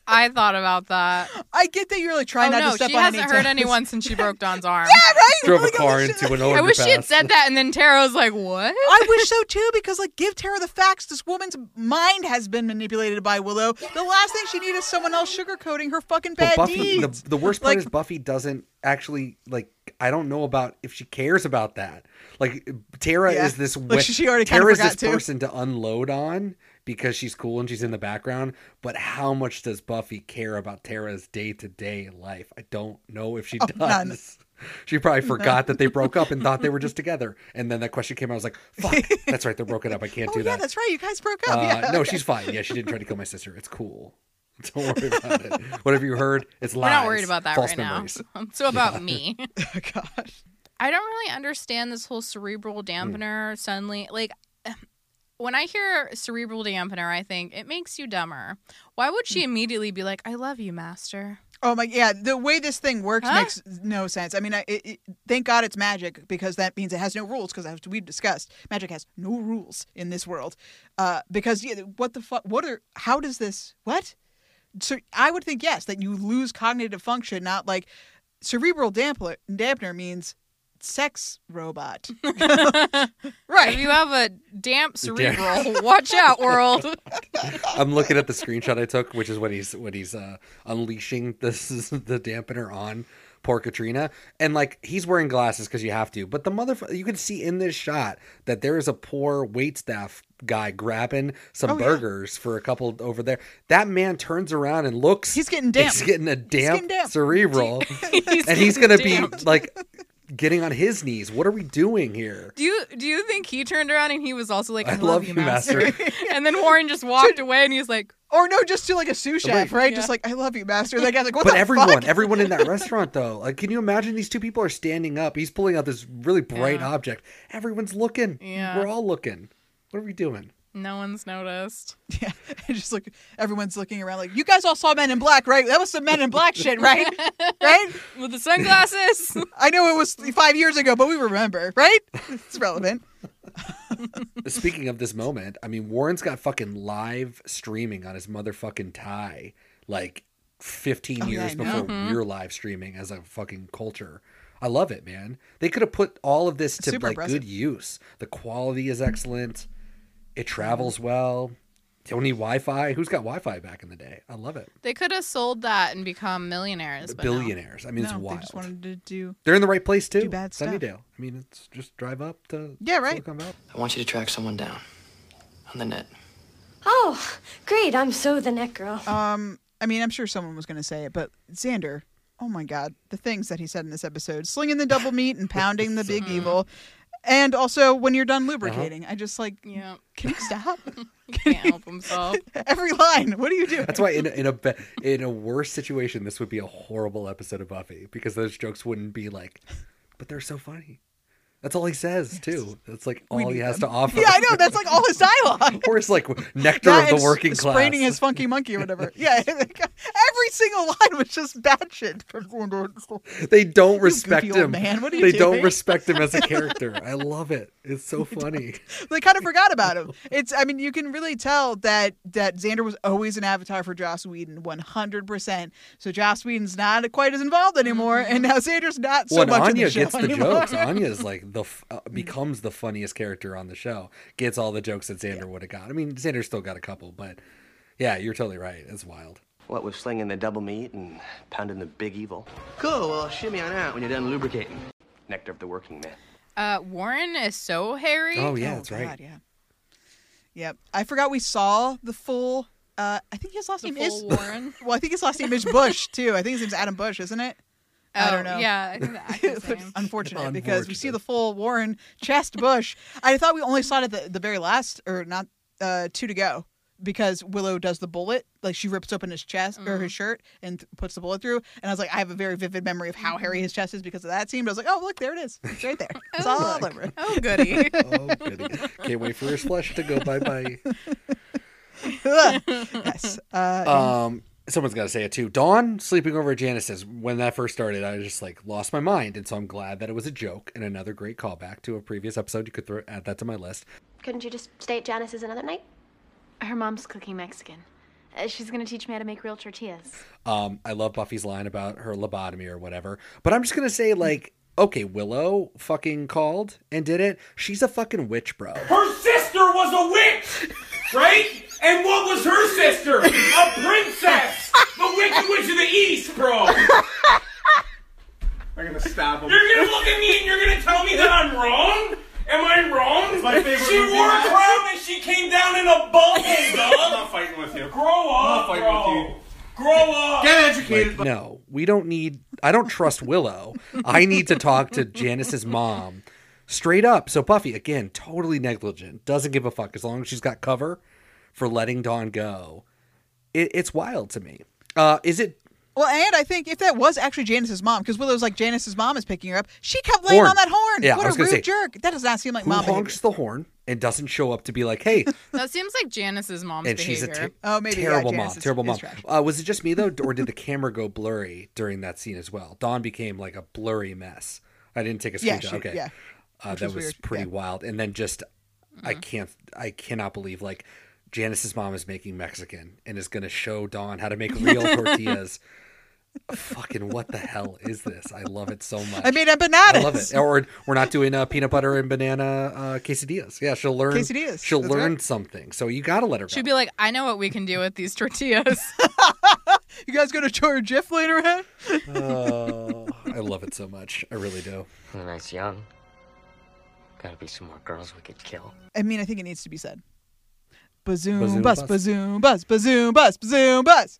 I thought about that. I get that you're like trying oh not no, to step she on hasn't any hurt toes. anyone since she broke Dawn's arm. Yeah, right. Drove oh a car into an overpass. I wish she had said that, and then Tara was like, "What?" I wish so too, because like give Tara the facts. This woman's mind has been manipulated by Willow. The last thing she needs is someone else sugarcoating her fucking bad Buffy, deeds. the, the worst part Like- is Buffy doesn't actually like. I don't know about if she cares about that. Like Tara Yeah. is this. Like, we- she already kinda Tara is forgot this to. person to unload on because she's cool and she's in the background. But how much does Buffy care about Tara's day to day life? I don't know if she Oh, does. none. She probably forgot that they broke up and thought they were just together. And then that question came out. I was like, "Fuck, that's right. They're broken up. I can't oh do yeah, that." that's right. You guys broke up. Uh, yeah. no, okay. she's fine. Yeah, she didn't try to kill my sister. It's cool. Don't worry about it. Whatever you heard, it's We're lies. not worried about that False right memories. now. so about Yeah. me. oh gosh. I don't really understand this whole cerebral dampener suddenly. Like, when I hear cerebral dampener, I think it makes you dumber. Why would Hmm. she immediately be like, I love you, master? Oh my, yeah. The way this thing works Huh? makes no sense. I mean, I, it, it, thank God it's magic because that means it has no rules. Because as we've discussed, magic has no rules in this world. Uh, because yeah, what the fuck? What are? How does this? What? So I would think yes that you lose cognitive function, not like cerebral dampener. Dampener means sex robot. right. If you have a damp cerebral, watch out, world. I'm looking at the screenshot I took, which is when he's when he's uh, unleashing this is the dampener on poor Katrina, and like he's wearing glasses because you have to. But the mother, you can see in this shot that there is a poor wait staff guy grabbing some Oh, yeah. burgers for a couple over there. That man turns around and looks. He's getting damp. He's getting a damp, getting damp. cerebral, He's and he's gonna getting be like getting on his knees. What are we doing here? Do you do you think he turned around and he was also like, I, I love you, master. and then Warren just walked away and he was like, Or no, just to like a sous chef, Wait. right? Just like I love you, master. That guy's like, what but the everyone, fuck? everyone in that restaurant though, like, can you imagine these two people are standing up? He's pulling out this really bright Yeah. object. Everyone's looking. Yeah. we're all looking. What are we doing? No one's noticed. Yeah, just look. Everyone's looking around like, you guys all saw Men in Black, right? That was some Men in Black shit, right? right? With the sunglasses. I know it was five years ago, but we remember, right? It's relevant. Speaking of this moment, I mean, Warren's got fucking live streaming on his motherfucking tie, like 15 Oh, yeah, years I know. before Mhm. we're live streaming as a fucking culture. I love it, man. They could have put all of this to Super like impressive. good use. The quality is excellent. It travels well. Don't need Wi-Fi. Who's got Wi-Fi back in the day? I love it. They could have sold that and become millionaires. But no. Billionaires. I mean, it's no, wild. They just wanted to do. They're in the right place too. Do bad stuff. Sunnydale. I mean, it's just drive up to Yeah, right. Silicon Valley. I want you to track someone down on the net. Oh, great. I'm so the net girl. Um, I mean, I'm sure someone was going to say it, but Xander, oh my God, the things that he said in this episode slinging the double meat and pounding the big evil. And also, when you're done uh-huh. lubricating, I just like, Yeah. can you stop? He can't help himself. Every line. What do you do? That's why in a, in a be- in a worse situation, this would be a horrible episode of Buffy because those jokes wouldn't be like, but they're so funny. That's all he says too. That's like all he has them. to offer. Yeah, I know. That's like all his dialogue. or it's like nectar That of the working class. Spraining his funky monkey or whatever. Yeah, every single line was just bad shit. they don't respect him. man. What are you they don't respect him as a character. I love it. It's so funny. they kind of forgot about him. It's I mean you can really tell that that Xander was always an avatar for Joss Whedon, one hundred percent. So Joss Whedon's not quite as involved anymore, mm-hmm. and now Xander's not so well, much in Anya the show gets the anymore. jokes. Anya's like the f- uh, becomes the funniest character on the show. Gets all the jokes that Xander would have got. I mean, Xander's still got a couple, but yeah, you're totally right. It's wild. What with slinging the double meat and pounding the big evil? Cool, well, shimmy on out when you're done lubricating. Nectar of the working man. Uh, Warren is so hairy. Oh yeah, that's right. Yeah. Yep. I forgot we saw the full. Uh, I think his last The name is Warren. well, I think his last name is Bush too. I think his name's Adam Busch, isn't it? I Oh, don't know. yeah, I think the actor's name. Unfortunate, because we see the full Warren chest Bush. I thought we only saw it at the, the very last, or not uh, two to go, because Willow does the bullet, like she rips open his chest or Mm. his shirt and th- puts the bullet through. And I was like, I have a very vivid memory of how hairy his chest is because of that scene. But I was like, oh look, there it is, it's right there. It's all look. over. Oh, goody. oh, goody. Can't wait for his flesh to go bye bye. yes. Uh, Um, someone's got to say it too. Dawn sleeping over at Janice's. When that first started, I just like lost my mind, and so I'm glad that it was a joke and another great callback to a previous episode. You could throw add that to my list. Couldn't you just stay at Janice's another night? Her mom's cooking Mexican. Uh, she's gonna teach me how to make real tortillas. Um, I love Buffy's line about her lobotomy or whatever, but I'm just gonna say like, okay, Willow fucking called and did it. She's a fucking witch, bro. Her sister was a witch, right? And what was her sister? A princess. The Wicked Witch of the East, bro. I'm gonna stab him. You're gonna look at me and you're gonna tell me that I'm wrong? Am I wrong? It's my favorite she wore a crown and she came down in a bubble, I'm not fighting with you. Grow I'm not up, fighting bro. with you. Grow up. Get educated. Like, no, we don't need. I don't trust Willow. I need to talk to Janice's mom straight up. So Buffy again, totally negligent. Doesn't give a fuck as long as she's got cover for letting Dawn go. It, it's wild to me. Uh, is it Well, and I think if that was actually Janice's mom, because Willow's like Janice's mom is picking her up, she kept laying Horn. on that horn. Yeah, what I was a rude say, jerk. That does not seem like who mom honks the horn and doesn't show up to be like, hey, That seems like Janice's mom's and behavior. she's a ter- Oh, maybe, terrible Janice mom, is- terrible mom. Uh, was it just me though, or did the camera go blurry during that scene as well? Dawn became like a blurry mess. I didn't take a screenshot. she- okay, yeah. uh, that was was, weird, pretty yeah. wild. And then just, I Mm-hmm. can't, I cannot believe like Janice's mom is making Mexican and is going to show Dawn how to make real tortillas. Fucking what the hell is this? I love it so much. I made empanadas. I love it. Or we're not doing uh, peanut butter and banana uh, quesadillas. Yeah, she'll learn. Quesadillas, She'll that's learn right. something. So you got to let her go. She'd be like, I know what we can do with these tortillas. You guys gonna show her GIF later on? Oh, I love it so much. I really do. When I was young, gotta be some more girls we could kill. I mean, I think it needs to be said. Bazoom, Bazoom, bus, bus. bazoom, bus, bazoom, bus, bazoom, bus.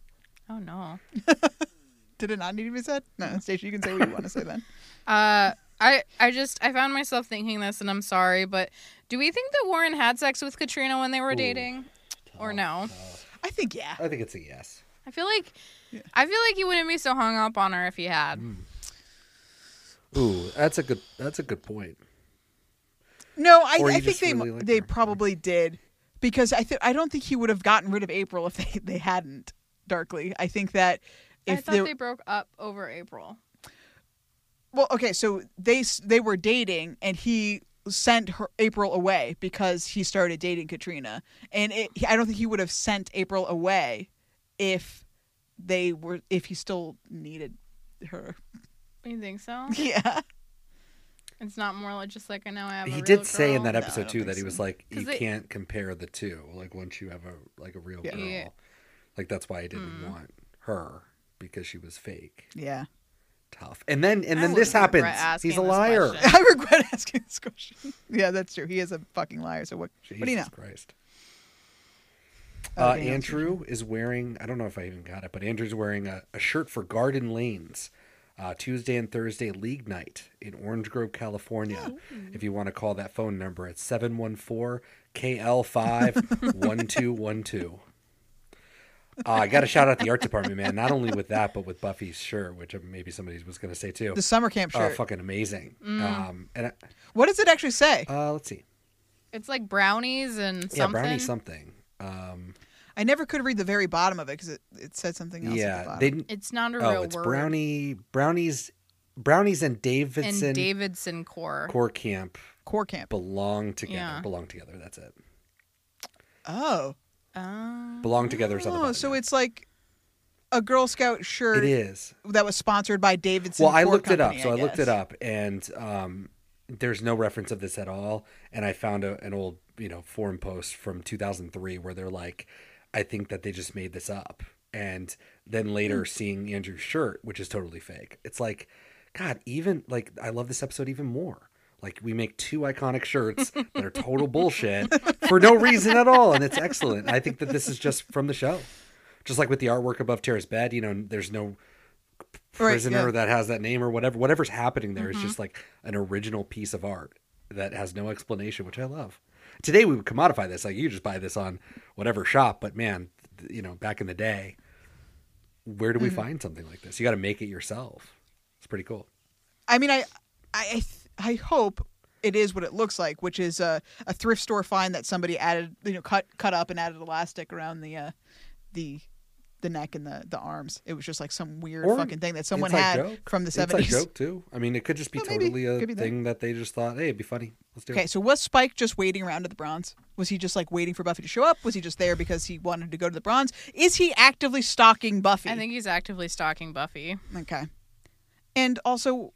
oh no. Did it not need to be said? No, Stacey, you can say what you want to say then. Uh, I I just I found myself thinking this, and I'm sorry, but do we think that Warren had sex with Katrina when they were dating, or no? I think yeah. I think it's a yes. I feel like I feel like he wouldn't be so hung up on her if he had. Mm. Ooh, that's a good. That's a good point. No, I, I think just they really like they her. probably did. Because I th- I don't think he would have gotten rid of April if they, they hadn't darkly. I think that I if thought they they broke up over April. well, okay, so they they were dating and he sent her April away because he started dating Katrina, and it, I don't think he would have sent April away if they were if he still needed her. You think so? Yeah. It's not more like just like I know I have. he real did say in that episode too that he was like you they- can't compare the two. Like once you have a like a real Yeah. girl, Yeah. like that's why I didn't Mm. want her because she was fake. Yeah. Tough. And then and I then this happens. He's a liar. I regret asking this question. Yeah, that's true. He is a fucking liar. So what? what do you know? Christ. Uh, Daniel's Andrew is wearing, I don't know if I even got it, but Andrew's wearing a, a shirt for Garden Lanes uh, Tuesday and Thursday League Night in Orange Grove, California. If you want to call that phone number, it's 714 KL5 1212. Uh, I got to shout out the art department, man. Not only with that, but with Buffy's shirt, which maybe somebody was going to say too. The summer camp Oh, shirt. fucking amazing. Mm. Um, and I, What does it actually say? uh, let's see. It's like brownies and something. Yeah, brownie something. Um, I never could read the very bottom of it because it, it said something else. at the yeah, bottom. they didn't. It's not a oh, real it's word. brownie, brownies, brownies, and Davidson and Davidson core. core camp core camp belong together. Yeah. Belong together. That's it. Oh. Oh. Belong together is on the Oh, bottom. so it's like a Girl Scout shirt. It is. that was sponsored by Davidson. Well, I Core looked it up. Company, So I, looked it up, and um, there's no reference of this at all. And I found a, an old, you know, forum post from 2003 where they're like, "I think that they just made this up." And then later Hmm. seeing Andrew's shirt, which is totally fake. It's like, God, even like I love this episode even more. Like we make two iconic shirts that are total bullshit for no reason at all, and it's excellent. I think that this is just from the show, just like with the artwork above Tara's bed. You know, there's no Right, prisoner yeah. that has that name or whatever. Whatever's happening there is Mhm. just like an original piece of art that has no explanation, which I love. Today we would commodify this, like you just buy this on whatever shop, but man, you know, back in the day, where do we Mhm. find something like this? You got to make it yourself. It's pretty cool. I mean, I, I, I, I hope it is what it looks like, which is a, a thrift store find that somebody added, you know, cut cut up and added elastic around the, uh, the, the neck and the the arms. It was just like some weird Or fucking thing that someone had joke. from the Inside seventies. joke too. I mean, it could just be maybe. totally a be thing that they just thought, hey, it'd be funny. Let's do Okay, it. so was Spike just waiting around at the bronze? Was he just like waiting for Buffy to show up? Was he just there because he wanted to go to the bronze? Is he actively stalking Buffy? I think he's actively stalking Buffy. Okay. And also,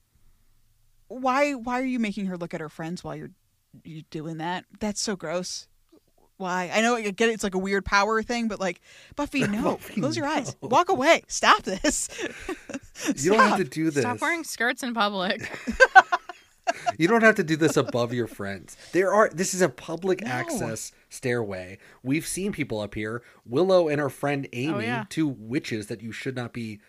why why are you making her look at her friends while you're you doing that? That's so gross. Why? I know I get it, it's like a weird power thing, but like Buffy, no, Buffy, close your eyes, walk away, stop this. You don't have to do this. Stop wearing skirts in public. You don't have to do this above your friends. There are this is a public access stairway. We've seen people up here. Willow and her friend oh, Amy, Oh, yeah. two witches that you should not be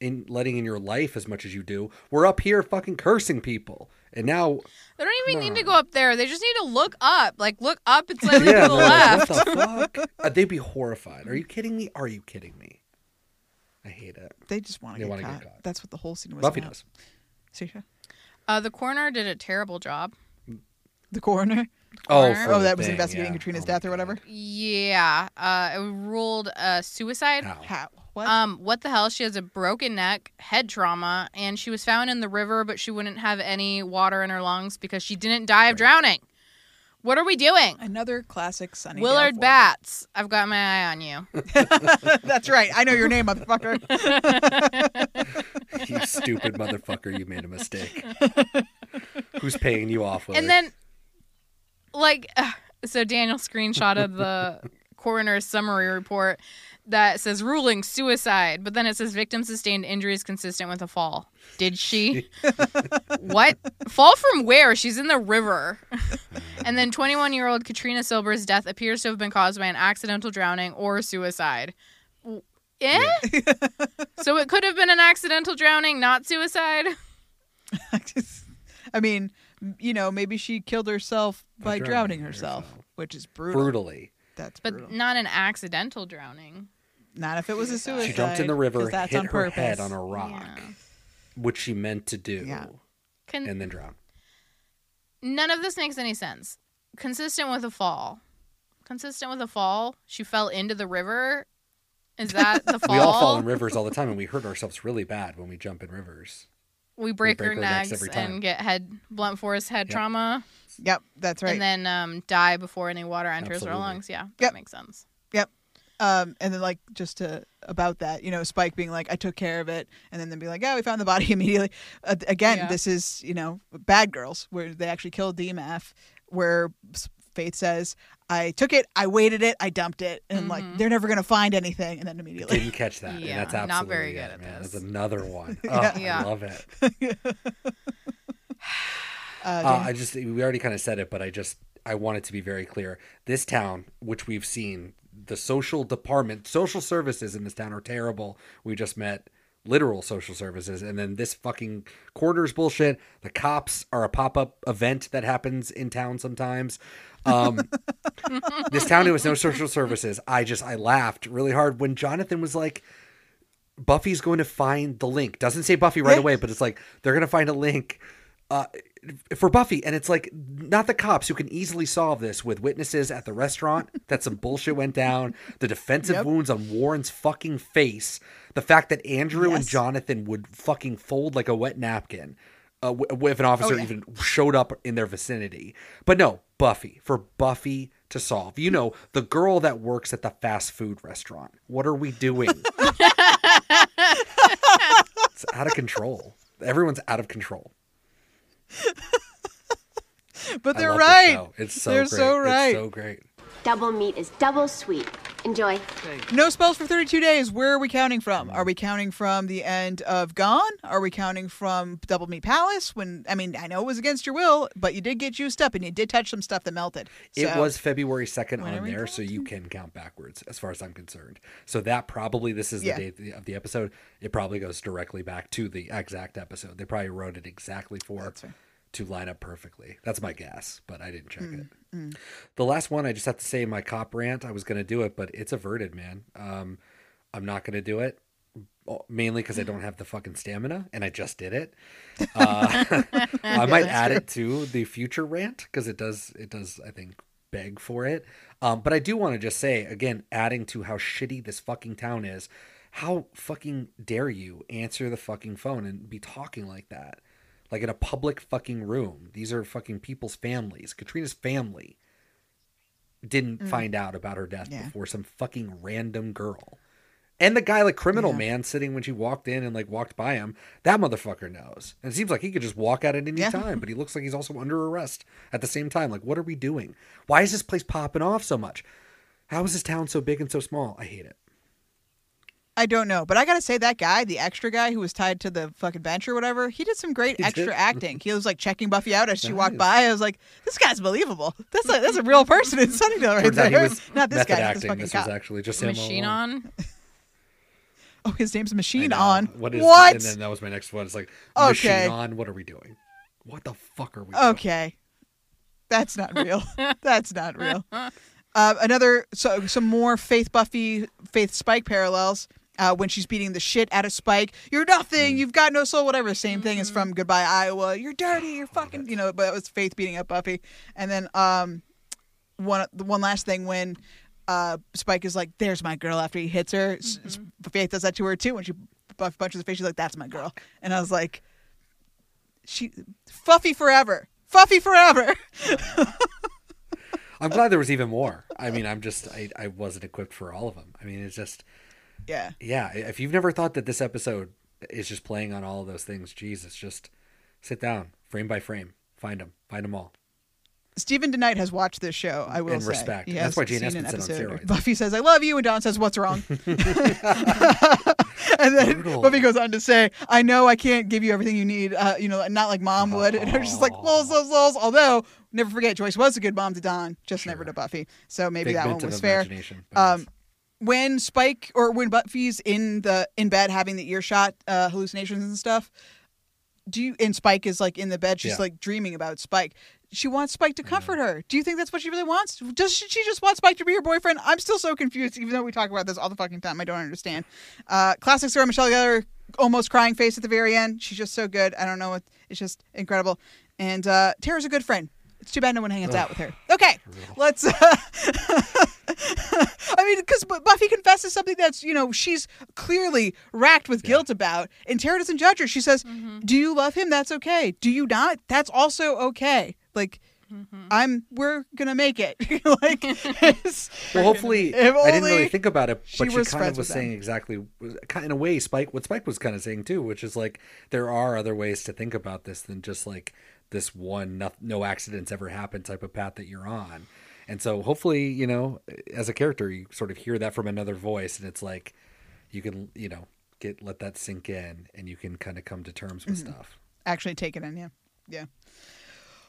in letting in your life as much as you do. We're up here fucking cursing people. And now They don't even need to go up there. They just need to look up. Like look up and slightly yeah, to the no, left. what the fuck? Uh, they'd be horrified. Are you kidding me? Are you kidding me? I hate it. They just want to get, caught. get caught. That's what the whole scene was Buffy about. does. Stacia? Uh, the coroner did a terrible job. The coroner. Oh, Oh, that was thing, investigating yeah. Katrina's death or whatever. Yeah, uh, it ruled uh, suicide. How? What? Um, what the hell? She has a broken neck, head trauma, and she was found in the river, but she wouldn't have any water in her lungs because she didn't die of drowning. What are we doing? Another classic Sunny Willard Bats, I've got my eye on you. That's right. I know your name, motherfucker. You stupid motherfucker, you made a mistake. Who's paying you off with And then, like, uh, so Daniel screenshotted the coroner's summary report that says ruling suicide, but then it says victim sustained injuries consistent with a fall. Did she? what? Fall from where? She's in the river. and then 21 year old Katrina Silber's death appears to have been caused by an accidental drowning or suicide. Eh? so it could have been an accidental drowning, not suicide. I mean, you know, maybe she killed herself by, By drowning, drowning herself, which is brutal. brutally. That's But brutal. not an accidental drowning. Not if it was a suicide. She jumped in the river, that's hit on her purpose. head on a rock, Yeah. which she meant to do, Yeah. Can- and then drown. None of this makes any sense. Consistent with a fall. consistent with a fall? She fell into the river. Is that the fall? We all fall in rivers all the time, and we hurt ourselves really bad when we jump in rivers. We break, break our, our necks necks, and get head blunt force head Yep. trauma. Yep, that's right. And then um, die before any water enters Absolutely. our lungs. Yeah, that Yep. makes sense. Yep. Um, and then like just to about that, you know, Spike being like, "I took care of it," and then them being like, "Yeah, we found the body immediately." Uh, again, Yeah. this is you know, Bad Girls, where they actually killed DMF, where Faith says, "I took it, I weighted it, I dumped it," and like Mhm. they're never gonna find anything, and then immediately, Didn't catch that. Yeah, and that's not absolutely very it, good at man. this. That's another one. Oh, Yeah. Yeah. I love it. uh, Uh, I just we already kind of said it, but I just I want it to be very clear. This town, which we've seen, the social department, social services in this town are terrible. We just met literal social services, and then this fucking quarters bullshit. The cops are a pop up event that happens in town sometimes. Um, this town there was no social services. I just I laughed really hard when Jonathan was like. Buffy's going to find the link. Doesn't say Buffy right away, but it's like they're going to find a link uh, for Buffy, and it's like not the cops who can easily solve this with witnesses at the restaurant that some bullshit went down, the defensive Yep. wounds on Warren's fucking face, the fact that Andrew and Jonathan would fucking fold like a wet napkin. Uh, if an officer Oh, yeah. even showed up in their vicinity, but no, Buffy for Buffy to solve. You know, the girl that works at the fast food restaurant. What are we doing? it's out of control. Everyone's out of control. but they're right. It's so they're great. so right. It's so great. Double meat is double sweet. Enjoy. No spells for 32 days. Where are we counting from? Are we counting from the end of Gone? Are we counting from Double Meat Palace? When I mean, I know it was against your will, but you did get juiced up and you did touch some stuff that melted. It was February 2nd on you there, so you can count backwards as far as I'm concerned. So that probably, this is the Yeah. date of the- of the episode. It probably goes directly back to the exact episode. They probably wrote it exactly for to line up perfectly. That's my guess, but I didn't check Mm, it. The last one, I just have to say my cop rant. I was going to do it, but it's averted, man. Um, I'm not going to do it. oh, Mainly because I don't have the fucking stamina, and I just did it. Uh, I might add true. it to the future rant because it does. It does. I think beg for it. Um, but I do want to just say again, adding to how shitty this fucking town is. How fucking dare you answer the fucking phone and be talking like that? Like in a public fucking room. These are fucking people's families. Katrina's family didn't Mm. find out about her death Yeah. before some fucking random girl. And the guy, like criminal Yeah. man, sitting when she walked in and like walked by him, that motherfucker knows. And it seems like he could just walk out at any Yeah. time, but he looks like he's also under arrest at the same time. Like, what are we doing? Why is this place popping off so much? How is this town so big and so small? I hate it. I don't know, but I gotta say that guy, the extra guy who was tied to the fucking bench or whatever, he did some great He extra did. acting. He was like checking Buffy out as she walked by. I was like, this guy's believable. That's a that's a real person in Sunnydale right Turns there. he was Not this method guy, not this fucking This cop. was actually just him Machine along. on. Oh, his name's Machine. On. What is what? And then that was my next one. It's like Okay. machine on. What are we doing? What the fuck are we doing? Okay, that's not real. that's not real. Uh, another so some more Faith Buffy Faith Spike parallels. Uh, when she's beating the shit out of Spike, you're Mm. nothing. You've got no soul. Whatever. Same thing is from Goodbye Iowa. You're dirty. You're fucking. You know. But it was Faith beating up Buffy. And then um, one the one last thing when uh Spike is like, "There's my girl." After he hits her, S- Faith does that to her too. When she Buffy punches the face, she's like, "That's my girl." And I was like, "She Fuffy forever, Fuffy forever." I'm glad there was even more. I mean, I'm just I, I wasn't equipped for all of them. I mean, it's just yeah. yeah. If you've never thought that this episode is just playing on all of those things, Jesus, just sit down, frame by frame, find them, find them all. Steven DeKnight has watched this show. I will And say. respect. He That's why Jane an Espenson on episode. steroids. Buffy says, "I love you," and Dawn says, "What's wrong?" and then Brutal. Buffy goes on to say, "I know I can't give you everything you need. Uh, you know, not like Mom would." And I'm just like, "Lols, lols, lols." Although, never forget, Joyce was a good mom to Dawn, just never to Buffy. So maybe that one was fair. Um, when Spike or when Buffy's in the in bed having the earshot uh, hallucinations and stuff, do you and Spike is like in the bed, she's Yeah. like dreaming about Spike. She wants Spike to comfort her. Do you think that's what she really wants? Does she, she just want Spike to be her boyfriend? I'm still so confused, even though we talk about this all the fucking time. I don't understand. Uh, classic Sarah Michelle Gellar, almost crying face at the very end. She's just so good. I don't know what. It's just incredible. And uh, Tara's a good friend. It's too bad no one hangs out with her. Okay, let's. Uh, I mean, because Buffy confesses something that's you know she's clearly racked with guilt about, and Tara doesn't judge her. She says, "Do you love him? That's okay. Do you not? That's also okay." Like. I'm. We're gonna make it. like, it's- Well, hopefully, If I didn't really think about it, she but she, was kind of was with them. saying exactly, in a way, Spike. What Spike was kind of saying too, which is like there are other ways to think about this than just like this one no, no accidents ever happen type of path that you're on. And so, hopefully, you know, as a character, you sort of hear that from another voice, and it's like you can, you know, get let that sink in, and you can kind of come to terms with Mhm. stuff. actually take it in. Yeah, yeah.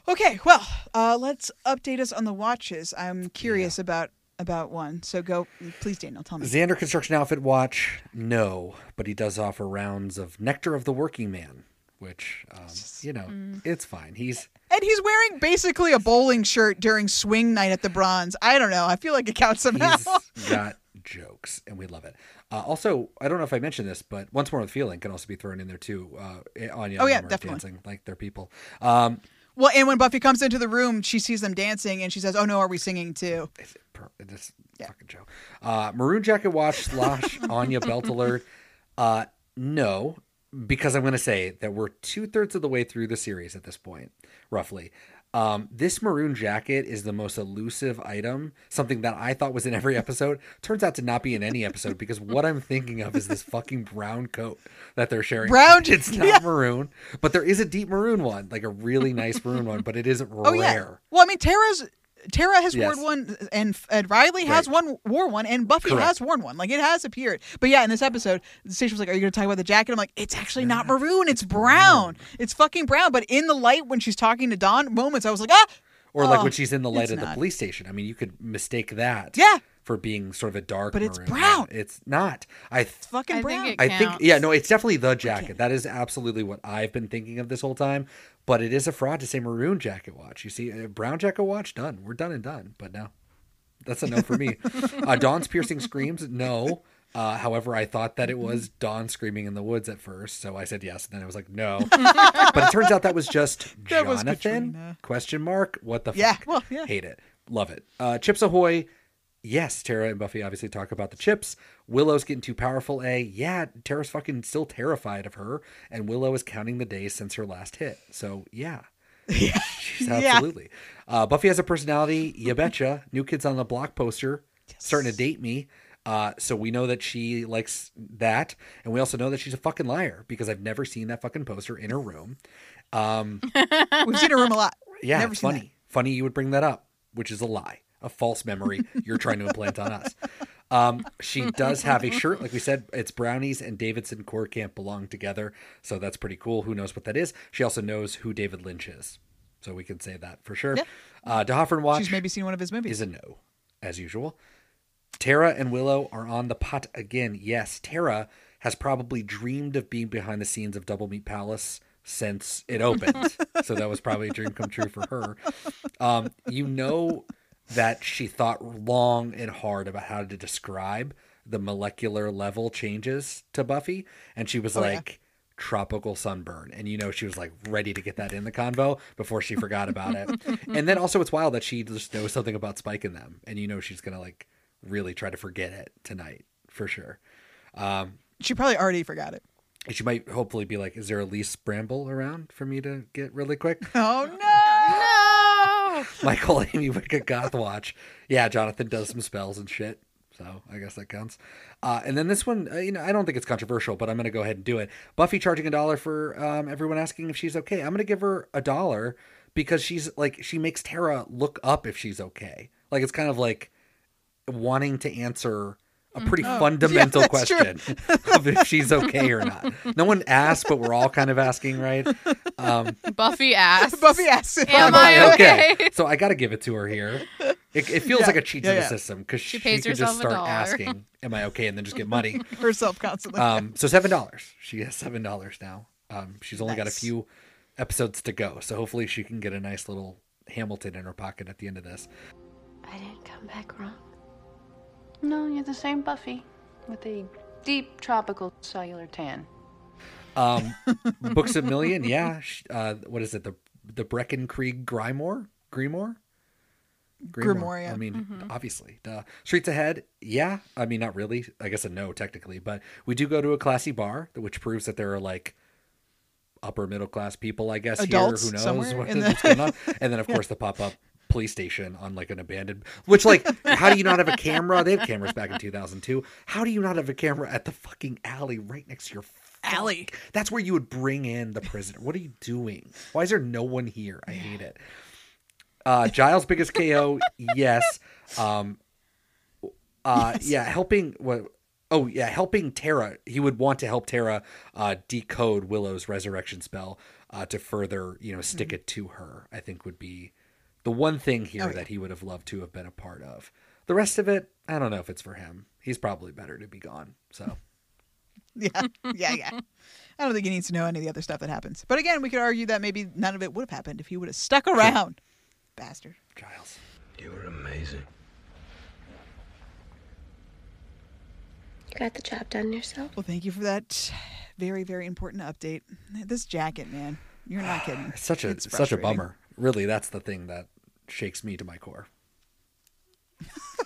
Okay, well, uh, let's update us on the watches. I'm curious about about one. So go, please, Daniel. Tell me. Xander Construction Outfit Watch, no, but he does offer rounds of Nectar of the Working Man, which, um, you know, Mm. it's fine. He's And he's wearing basically a bowling shirt during swing night at the Bronze. I don't know. I feel like it counts somehow. he's got jokes, and we love it. Uh, also, I don't know if I mentioned this, but Once More with Feeling can also be thrown in there too. Uh, Anya Oh, yeah, definitely. dancing like they're people. Um, Well, and when Buffy comes into the room, she sees them dancing, and she says, "Oh no, are we singing too?" per- this fucking show. Uh, Maroon Jacket Watch slash Anya Belt Alert. Uh, no, because I'm going to say that we're two thirds of the way through the series at this point, roughly. Um, this maroon jacket is the most elusive item, something that I thought was in every episode. Turns out to not be in any episode because what I'm thinking of is this fucking brown coat that they're sharing. Brown? It's not Yeah. maroon, but there is a deep maroon one, like a really nice maroon one, but it isn't rare. Oh yeah. Well, I mean, Tara's Tara has Yes. worn one, and, and Riley has Right. one, wore one, and Buffy Correct. has worn one. Like it has appeared. But yeah, in this episode, the station was like, "Are you going to talk about the jacket?" I'm like, "It's actually not maroon. It's brown. It's fucking brown." But in the light when she's talking to Dawn, moments I was like, "Ah." Or like Oh, when she's in the light it's of the police station. I mean, you could mistake that. Yeah. For being sort of a dark, But it's maroon. brown. It's not. I. Th- fucking I brown. think it I think. Yeah. No. It's definitely the jacket. That is absolutely what I've been thinking of this whole time. But it is a fraud to say maroon jacket watch. You see, a brown jacket watch done. We're done and done. But no, that's a no for me. uh, Dawn's piercing screams. No. Uh, however, I thought that it was Dawn screaming in the woods at first, so I said yes, and then I was like, no. but it turns out that was just That Jonathan? Katrina. question mark? What the Yeah, fuck? well, yeah. Hate it. Love it. Uh, Chips Ahoy. Yes, Tara and Buffy obviously talk about the chips. Willow's getting too powerful. A yeah, Tara's fucking still terrified of her, and Willow is counting the days since her last hit. So yeah, she's Yeah. absolutely. Uh, Buffy has a personality. You betcha. New Kids on the Block poster starting to date me. Uh, so we know that she likes that, and we also know that she's a fucking liar because I've never seen that fucking poster in her room. Um, We've seen her room a lot. yeah, Never funny. Funny you would bring that up, which is a lie, a false memory you're trying to implant on us. Um, she does have a shirt, like we said, it's brownies and Davidson Core Camp belong together, so that's pretty cool. Who knows what that is? She also knows who David Lynch is, so we can say that for sure. Yeah. Uh, D'Hoffryn Watch She's maybe seen one of his movies. is a no, as usual. Tara and Willow are on the pot again. Yes, Tara has probably dreamed of being behind the scenes of Double Meat Palace since it opened. so that was probably a dream come true for her. Um, you know that she thought long and hard about how to describe the molecular level changes to Buffy, and she was Oh, yeah. like, tropical sunburn. And you know, she was like ready to get that in the convo before she forgot about it. and then also, it's wild that she just knows something about Spike in them, and you know, she's gonna like really try to forget it tonight for sure. Um, She probably already forgot it. and she might hopefully be like, "Is there a Lethe's Bramble around for me to get really quick?" Oh no! No. Michael Amy Wicked Goth Watch. Yeah, Jonathan does some spells and shit. So I guess that counts. Uh, and then this one, uh, you know, I don't think it's controversial, but I'm going to go ahead and do it. Buffy charging a dollar for um, everyone asking if she's okay. I'm going to give her a dollar because she's like, she makes Tara look up if she's okay. Like, it's kind of like wanting to answer a pretty Oh, fundamental yeah, question of if she's okay or not. No one asked, but we're all kind of asking, right? Um, Buffy asks. Buffy asks Am I'm I okay? so I got to give it to her here. It, it feels Yeah. like a cheat to the yeah. system because She she, pays could just start asking, "Am I okay?" and then just get money. herself constantly. Um, so seven dollars. She has seven dollars now. Um, she's only got a few episodes to go, so hopefully she can get a nice little Hamilton in her pocket at the end of this. I didn't come back wrong. No, you're the same Buffy with a deep tropical cellular tan. Um, Books a Million, yeah. Uh, what is it? The the Breckin Krieg Grymore. Grimoire. Grimoire, yeah. I mean, Mm-hmm. obviously, duh. Streets ahead, yeah. I mean, not really. I guess a no technically, but we do go to a classy bar, which proves that there are like upper middle class people, I guess. Adults here who knows somewhere what- in the- what's going on. And then, of course, the pop up police station on like an abandoned. Which, like, how do you not have a camera? They have cameras back in two thousand two. How do you not have a camera at the fucking alley right next to your alley? That's where you would bring in the prisoner. What are you doing? Why is there no one here? I hate it. Uh, Giles' biggest KO, yes. Um, uh, yeah, helping what? Oh yeah, helping Tara. He would want to help Tara uh, decode Willow's resurrection spell uh, to further, you know, stick it to her. I think would be the one thing here Oh, yeah. that he would have loved to have been a part of. The rest of it, I don't know if it's for him. He's probably better to be gone. So Yeah, yeah, yeah. I don't think he needs to know any of the other stuff that happens. But again, we could argue that maybe none of it would have happened if he would have stuck around. Bastard. Giles. You were amazing. You got the job done yourself. Well, thank you for that very, very important update. This jacket, man. You're not kidding. it's such a It's such a bummer. Really, that's the thing that shakes me to my core.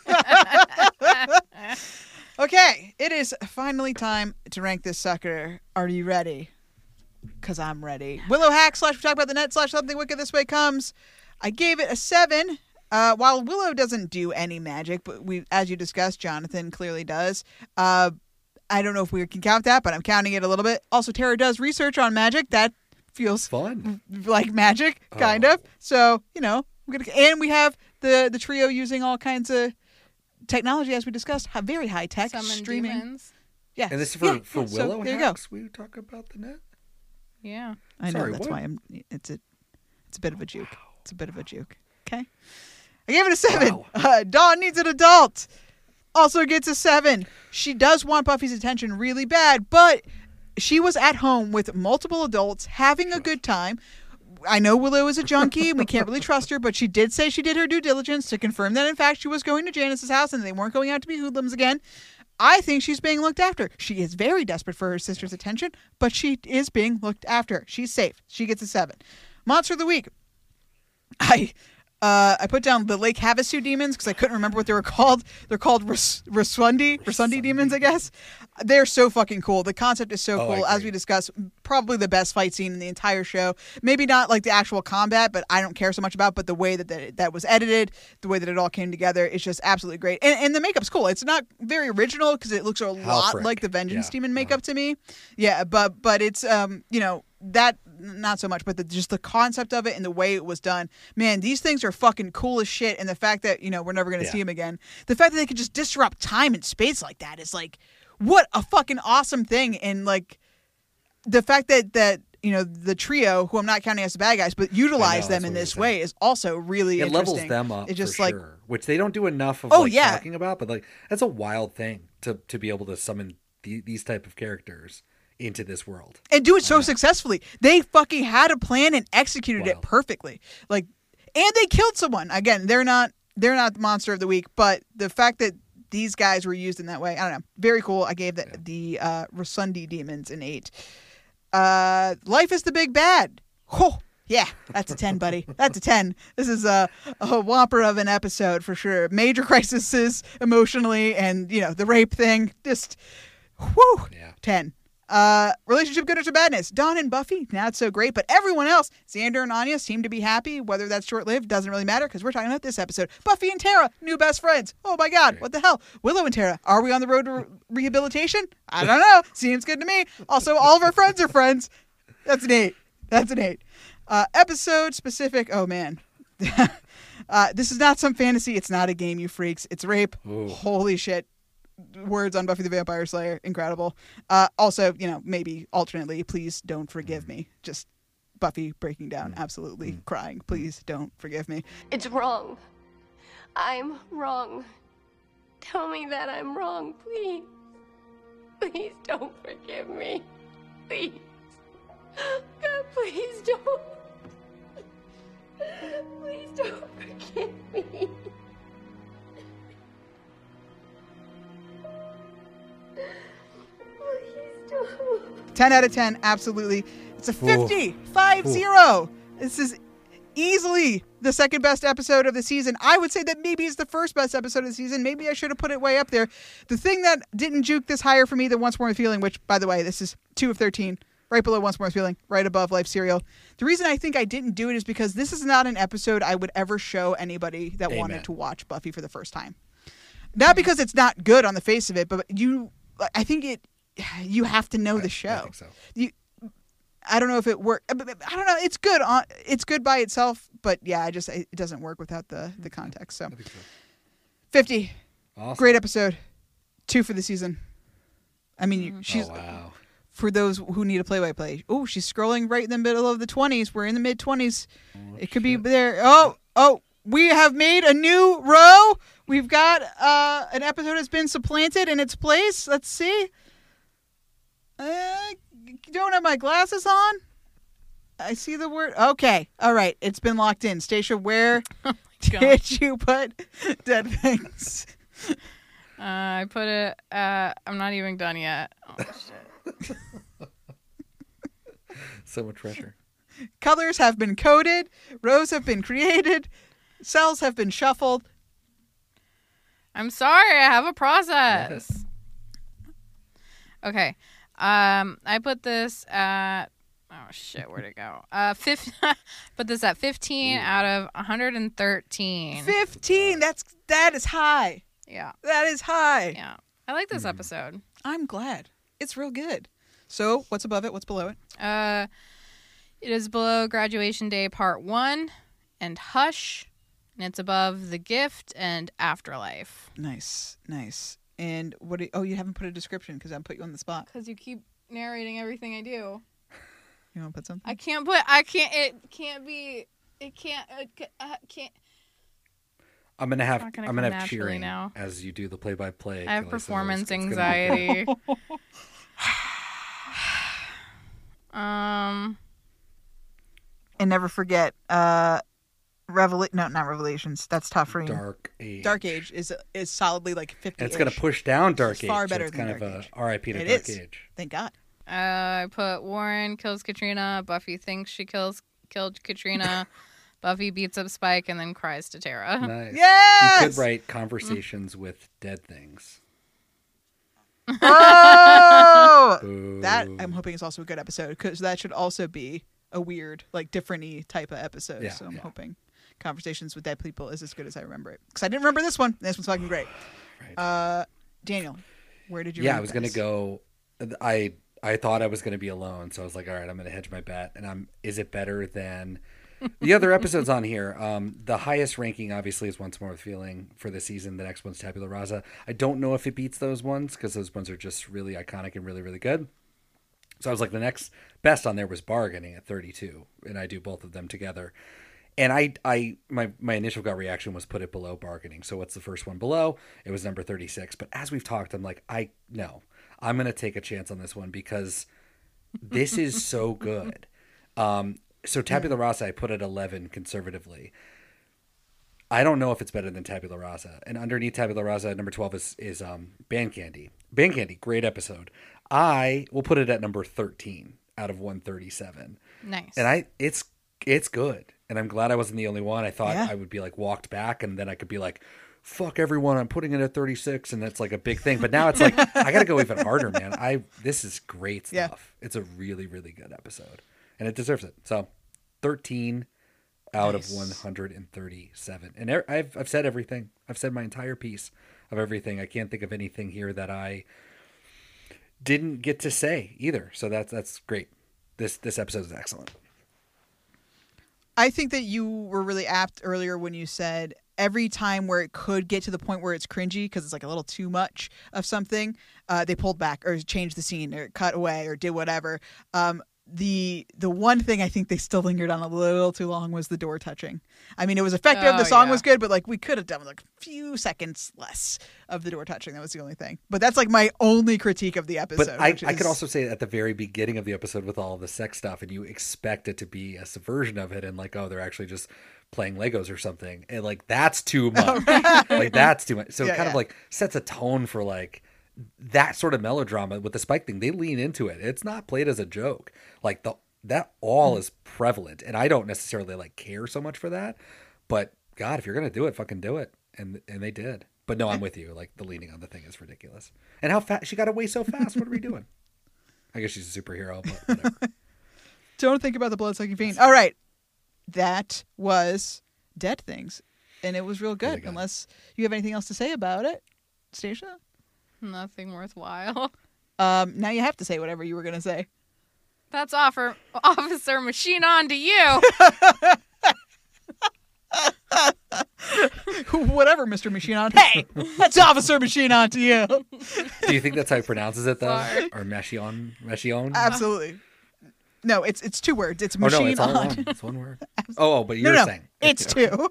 Okay, it is finally time to rank this sucker. Are you ready? Because I'm ready. Willow hack slash we talk about the net slash something wicked this way comes. I gave it a seven. Uh, while Willow doesn't do any magic, but we, as you discussed, Jonathan clearly does. Uh, I don't know if we can count that, but I'm counting it a little bit. Also, Tara does research on magic. That feels fun, like magic, kind of. So you know, we're gonna, and we have the the trio using all kinds of technology, as we discussed, ha- very high tech Summon streaming. demons. Yeah, And this is for Yeah, for yeah, so Willow there you go. We talk about the net. Yeah. I know that's what? why I'm. It's a, it's a bit of a juke. It's a bit of a juke. Okay, I gave it a seven. Uh, Dawn needs an adult. Also gets a seven. She does want Buffy's attention really bad, but she was at home with multiple adults having a good time. I know Willow is a junkie and we can't really trust her, but she did say she did her due diligence to confirm that in fact she was going to Janice's house and they weren't going out to be hoodlums again. I think she's being looked after. She is very desperate for her sister's attention, but she is being looked after. She's safe. She gets a seven. Monster of the week. I uh, I put down the Lake Havasu demons because I couldn't remember what they were called. They're called Ras- Rasundi, Rasundi demons, I guess. They're so fucking cool. The concept is so Oh, cool. As we discussed, probably the best fight scene in the entire show. Maybe not like the actual combat, but I don't care so much about. But the way that that, that was edited, the way that it all came together, it's just absolutely great. And, and the makeup's cool. It's not very original because it looks a lot like the Vengeance Yeah. Uh-huh. demon makeup to me. Yeah, but but it's um you know that not so much, but the, just the concept of it and the way it was done. Man, these things are fucking cool as shit. And the fact that you know we're never gonna Yeah. see them again, the fact that they could just disrupt time and space like that is like what a fucking awesome thing. And like the fact that that you know the trio, who I'm not counting as the bad guys, but utilize know, them in this way is also really it levels interesting. them up It just like sure, which they don't do enough of Oh, like, yeah. talking about but like that's a wild thing to to be able to summon the, these type of characters into this world and do it so successfully. They fucking had a plan and executed it perfectly. Like, and they killed someone. Again, they're not they're not the monster of the week, but the fact that these guys were used in that way, I don't know, very cool. I gave the the uh, Rasundi demons an eight. Uh, Life is the big bad. Oh, yeah, that's a ten, buddy. That's a ten. This is a, a whopper of an episode for sure. Major crises emotionally, and you know the rape thing. Just, whew, ten. Uh, relationship goodness or badness. Dawn and Buffy, not so great, but everyone else, Xander and Anya, seem to be happy. Whether that's short lived doesn't really matter because we're talking about this episode. Buffy and Tara, new best friends. Oh my God, what the hell? Willow and Tara, are we on the road to re- rehabilitation? I don't know. Seems good to me. Also, all of our friends are friends. That's an eight. That's an eight. Uh, episode specific. Oh man. uh, this is not some fantasy. It's not a game, you freaks. It's rape. Holy shit words on Buffy the Vampire Slayer. Incredible. Uh, also, you know, maybe alternately, please don't forgive mm. me. Just Buffy breaking down, mm. absolutely mm. crying. Please don't forgive me. It's wrong. I'm wrong. Tell me that I'm wrong, please. Please don't forgive me. Please. God, please don't. Please don't forgive me. Please don't. 10 out of 10, absolutely. It's a Ooh. 50, 5 Ooh. 0. This is easily the second best episode of the season. I would say that maybe it's the first best episode of the season. Maybe I should have put it way up there. The thing that didn't juke this higher for me than Once More with Feeling, which by the way, this is two of thirteen, right below Once More Feeling, right above Life Serial. The reason I think I didn't do it is because this is not an episode I would ever show anybody that Amen. wanted to watch Buffy for the first time. Not because it's not good on the face of it, but you, I think it, you have to know the show. You, I don't know if it worked. I don't know. It's good on. It's good by itself, but yeah, I just it doesn't work without the the context. So, fifty, Awesome. great episode, two for the season. I mean, you she's Oh, wow. for those who need a play-by-play. Oh, she's scrolling right in the middle of the twenties. We're in the mid twenties. it could be there. Oh, oh, we have made a new row. We've got uh, an episode has been supplanted in its place. Let's see. Uh, don't have my glasses on. I see the word. Okay, all right. It's been locked in. Stacia, where did you put dead things? Uh, I put it. Uh, I'm not even done yet. Oh, shit. So much pressure. Colors have been coded. Rows have been created. Cells have been shuffled. I'm sorry. I have a process. Okay. Um, I put this at. Oh shit, where'd it go? Uh, fifth. put this at 15 out of 113. Fifteen. That's that is high. Yeah. That is high. Yeah. I like this episode. I'm glad. It's real good. So, what's above it? What's below it? Uh, it is below Graduation Day Part One and Hush, and it's above The Gift and Afterlife. Nice, nice. And what? Do you, oh, you haven't put a description because I put you on the spot. Because you keep narrating everything I do. You want to put something? I can't put. I can't. It can't be. It can't. It uh, can't. I'm gonna have gonna I'm gonna have cheering now. as you do the play by play. I have performance anxiety. um. And never forget, uh, Revela- No, not Revelations. That's tough for you. Dark Age. Dark Age is is solidly like fifty. And it's gonna push down Dark It's Age. Far so better it's than kind Dark of Age. a R.I.P. to It Dark is. Age. Thank God. Uh, I put Warren kills Katrina. Buffy thinks she kills killed Katrina. Buffy beats up Spike and then cries to Tara. Nice. Yes! You could write conversations with dead things. Oh, Boo. that I'm hoping is also a good episode because that should also be a weird, like different-y type of episode. Yeah, so I'm yeah. hoping conversations with dead people is as good as I remember it because I didn't remember this one. This one's fucking great. Uh, Daniel, where did you? yeah, I was gonna go. I I thought I was gonna be alone, so I was like, all right, I'm gonna hedge my bet. And I'm. Is it better than the other episodes on here? Um, the highest ranking obviously is Once More with Feeling for the season. The next one's Tabula Rasa. I don't know if it beats those ones because those ones are just really iconic and really really good. So I was like, the next best on there was Bargaining at 32, and I do both of them together. And I, I, my, my initial gut reaction was put it below bargaining. So what's the first one below? It was number 36. But as we've talked, I'm like, I no, I'm gonna take a chance on this one because this is so good. Um, so Tabula Rasa, I put at 11 conservatively. I don't know if it's better than Tabula Rasa. And underneath Tabula Rasa, number 12 is, is um, Band Candy. Band Candy, great episode. I will put it at number 13 out of 137. Nice. And I it's it's good. And I'm glad I wasn't the only one. I thought Yeah. I would be like walked back and then I could be like, fuck everyone, I'm putting it at 36 and that's like a big thing. But now it's like I gotta go even harder, man. I this is great Yeah. stuff. It's a really, really good episode. And it deserves it. So 13 out Nice. of 137. And I've I've said everything. I've said my entire piece of everything. I can't think of anything here that I didn't get to say either. So that's that's great. This this episode is excellent. I think that you were really apt earlier when you said every time where it could get to the point where it's cringy because it's like a little too much of something, uh, they pulled back or changed the scene or cut away or did whatever. Um, the the one thing I think they still lingered on a little too long was the door touching. I mean, it was effective. Oh, the song yeah. was good, but like we could have done like a few seconds less of the door touching. That was the only thing. But that's like my only critique of the episode. But I, which I could also say at the very beginning of the episode with all the sex stuff, and you expect it to be a subversion of it, and like, oh, they're actually just playing Legos or something, and like that's too oh, much. like that's too much. So it Yeah, kind of like sets a tone for like that sort of melodrama with the Spike thing. They lean into it. It's not played as a joke. Like the that all hmm. is prevalent, and I don't necessarily like care so much for that. But God, if you're gonna do it, fucking do it, and and they did. But no, I'm with you. Like the leaning on the thing is ridiculous, and how fast she got away so fast. What are we doing? I guess she's a superhero, but whatever. Don't think about the blood sucking fiend. All right. That was Dead Things. And it was real good. Unless you have anything else to say about it, Stacia? Nothing worthwhile. Um, now you have to say whatever you were going to say. That's offer Officer Machine on to you. whatever, Mr. Machine on. Hey, that's Officer Machine on to you. do you think that's how he pronounces it though, Sorry. or Meshion? Meshion? Absolutely. No, it's it's two words. It's Oh no, machine it's all on. one. It's one word. Oh, oh, but you're no, saying it's two.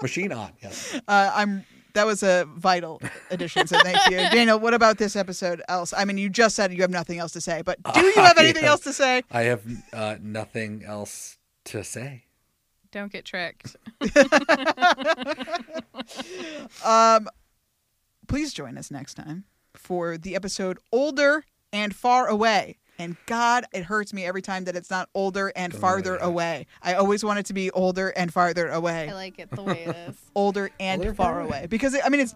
machine on. Yes. Uh, I'm. That was a vital addition. So thank you, Daniel. What about this episode? Else, I mean, you just said you have nothing else to say, but do you have anything I else to say? I have uh, nothing else to say. Don't get tricked. Um, please join us next time for the episode "Older and Far Away." And God, it hurts me every time that it's not older and farther away. I always want it to be older and farther away. I like it the way it is. older and Older, far far away. away. because I mean it's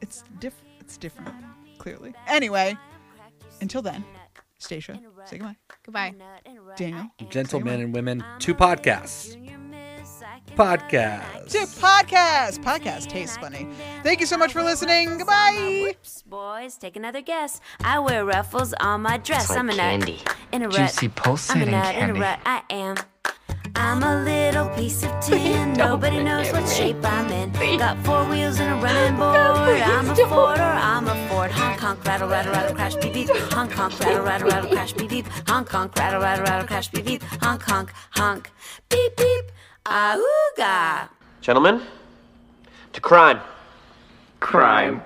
it's diff- it's different clearly. Anyway, until then, Stacia, say goodbye. Goodbye. Daniel, Gentlemen and women, two podcasts. Podcast. to podcast. Podcast tastes funny. Thank you so much for listening. Goodbye. Boys, take another guess. I wear ruffles on my dress. It's like I'm a candy. nut in a rut. Juicy I'm a pulsating nut in a candy. rut. I am. I'm a little piece of tin. Nobody knows what shape I'm in. Got four wheels and a running board. I'm a Ford or I'm a Ford. Honk honk rattle rattle rattle crash beep beep. Honk honk rattle rattle rattle crash beep beep. Honk honk rattle rattle rattle crash beep beep. Honk honk honk beep beep. Ahooga. Gentlemen, to crime. Crime.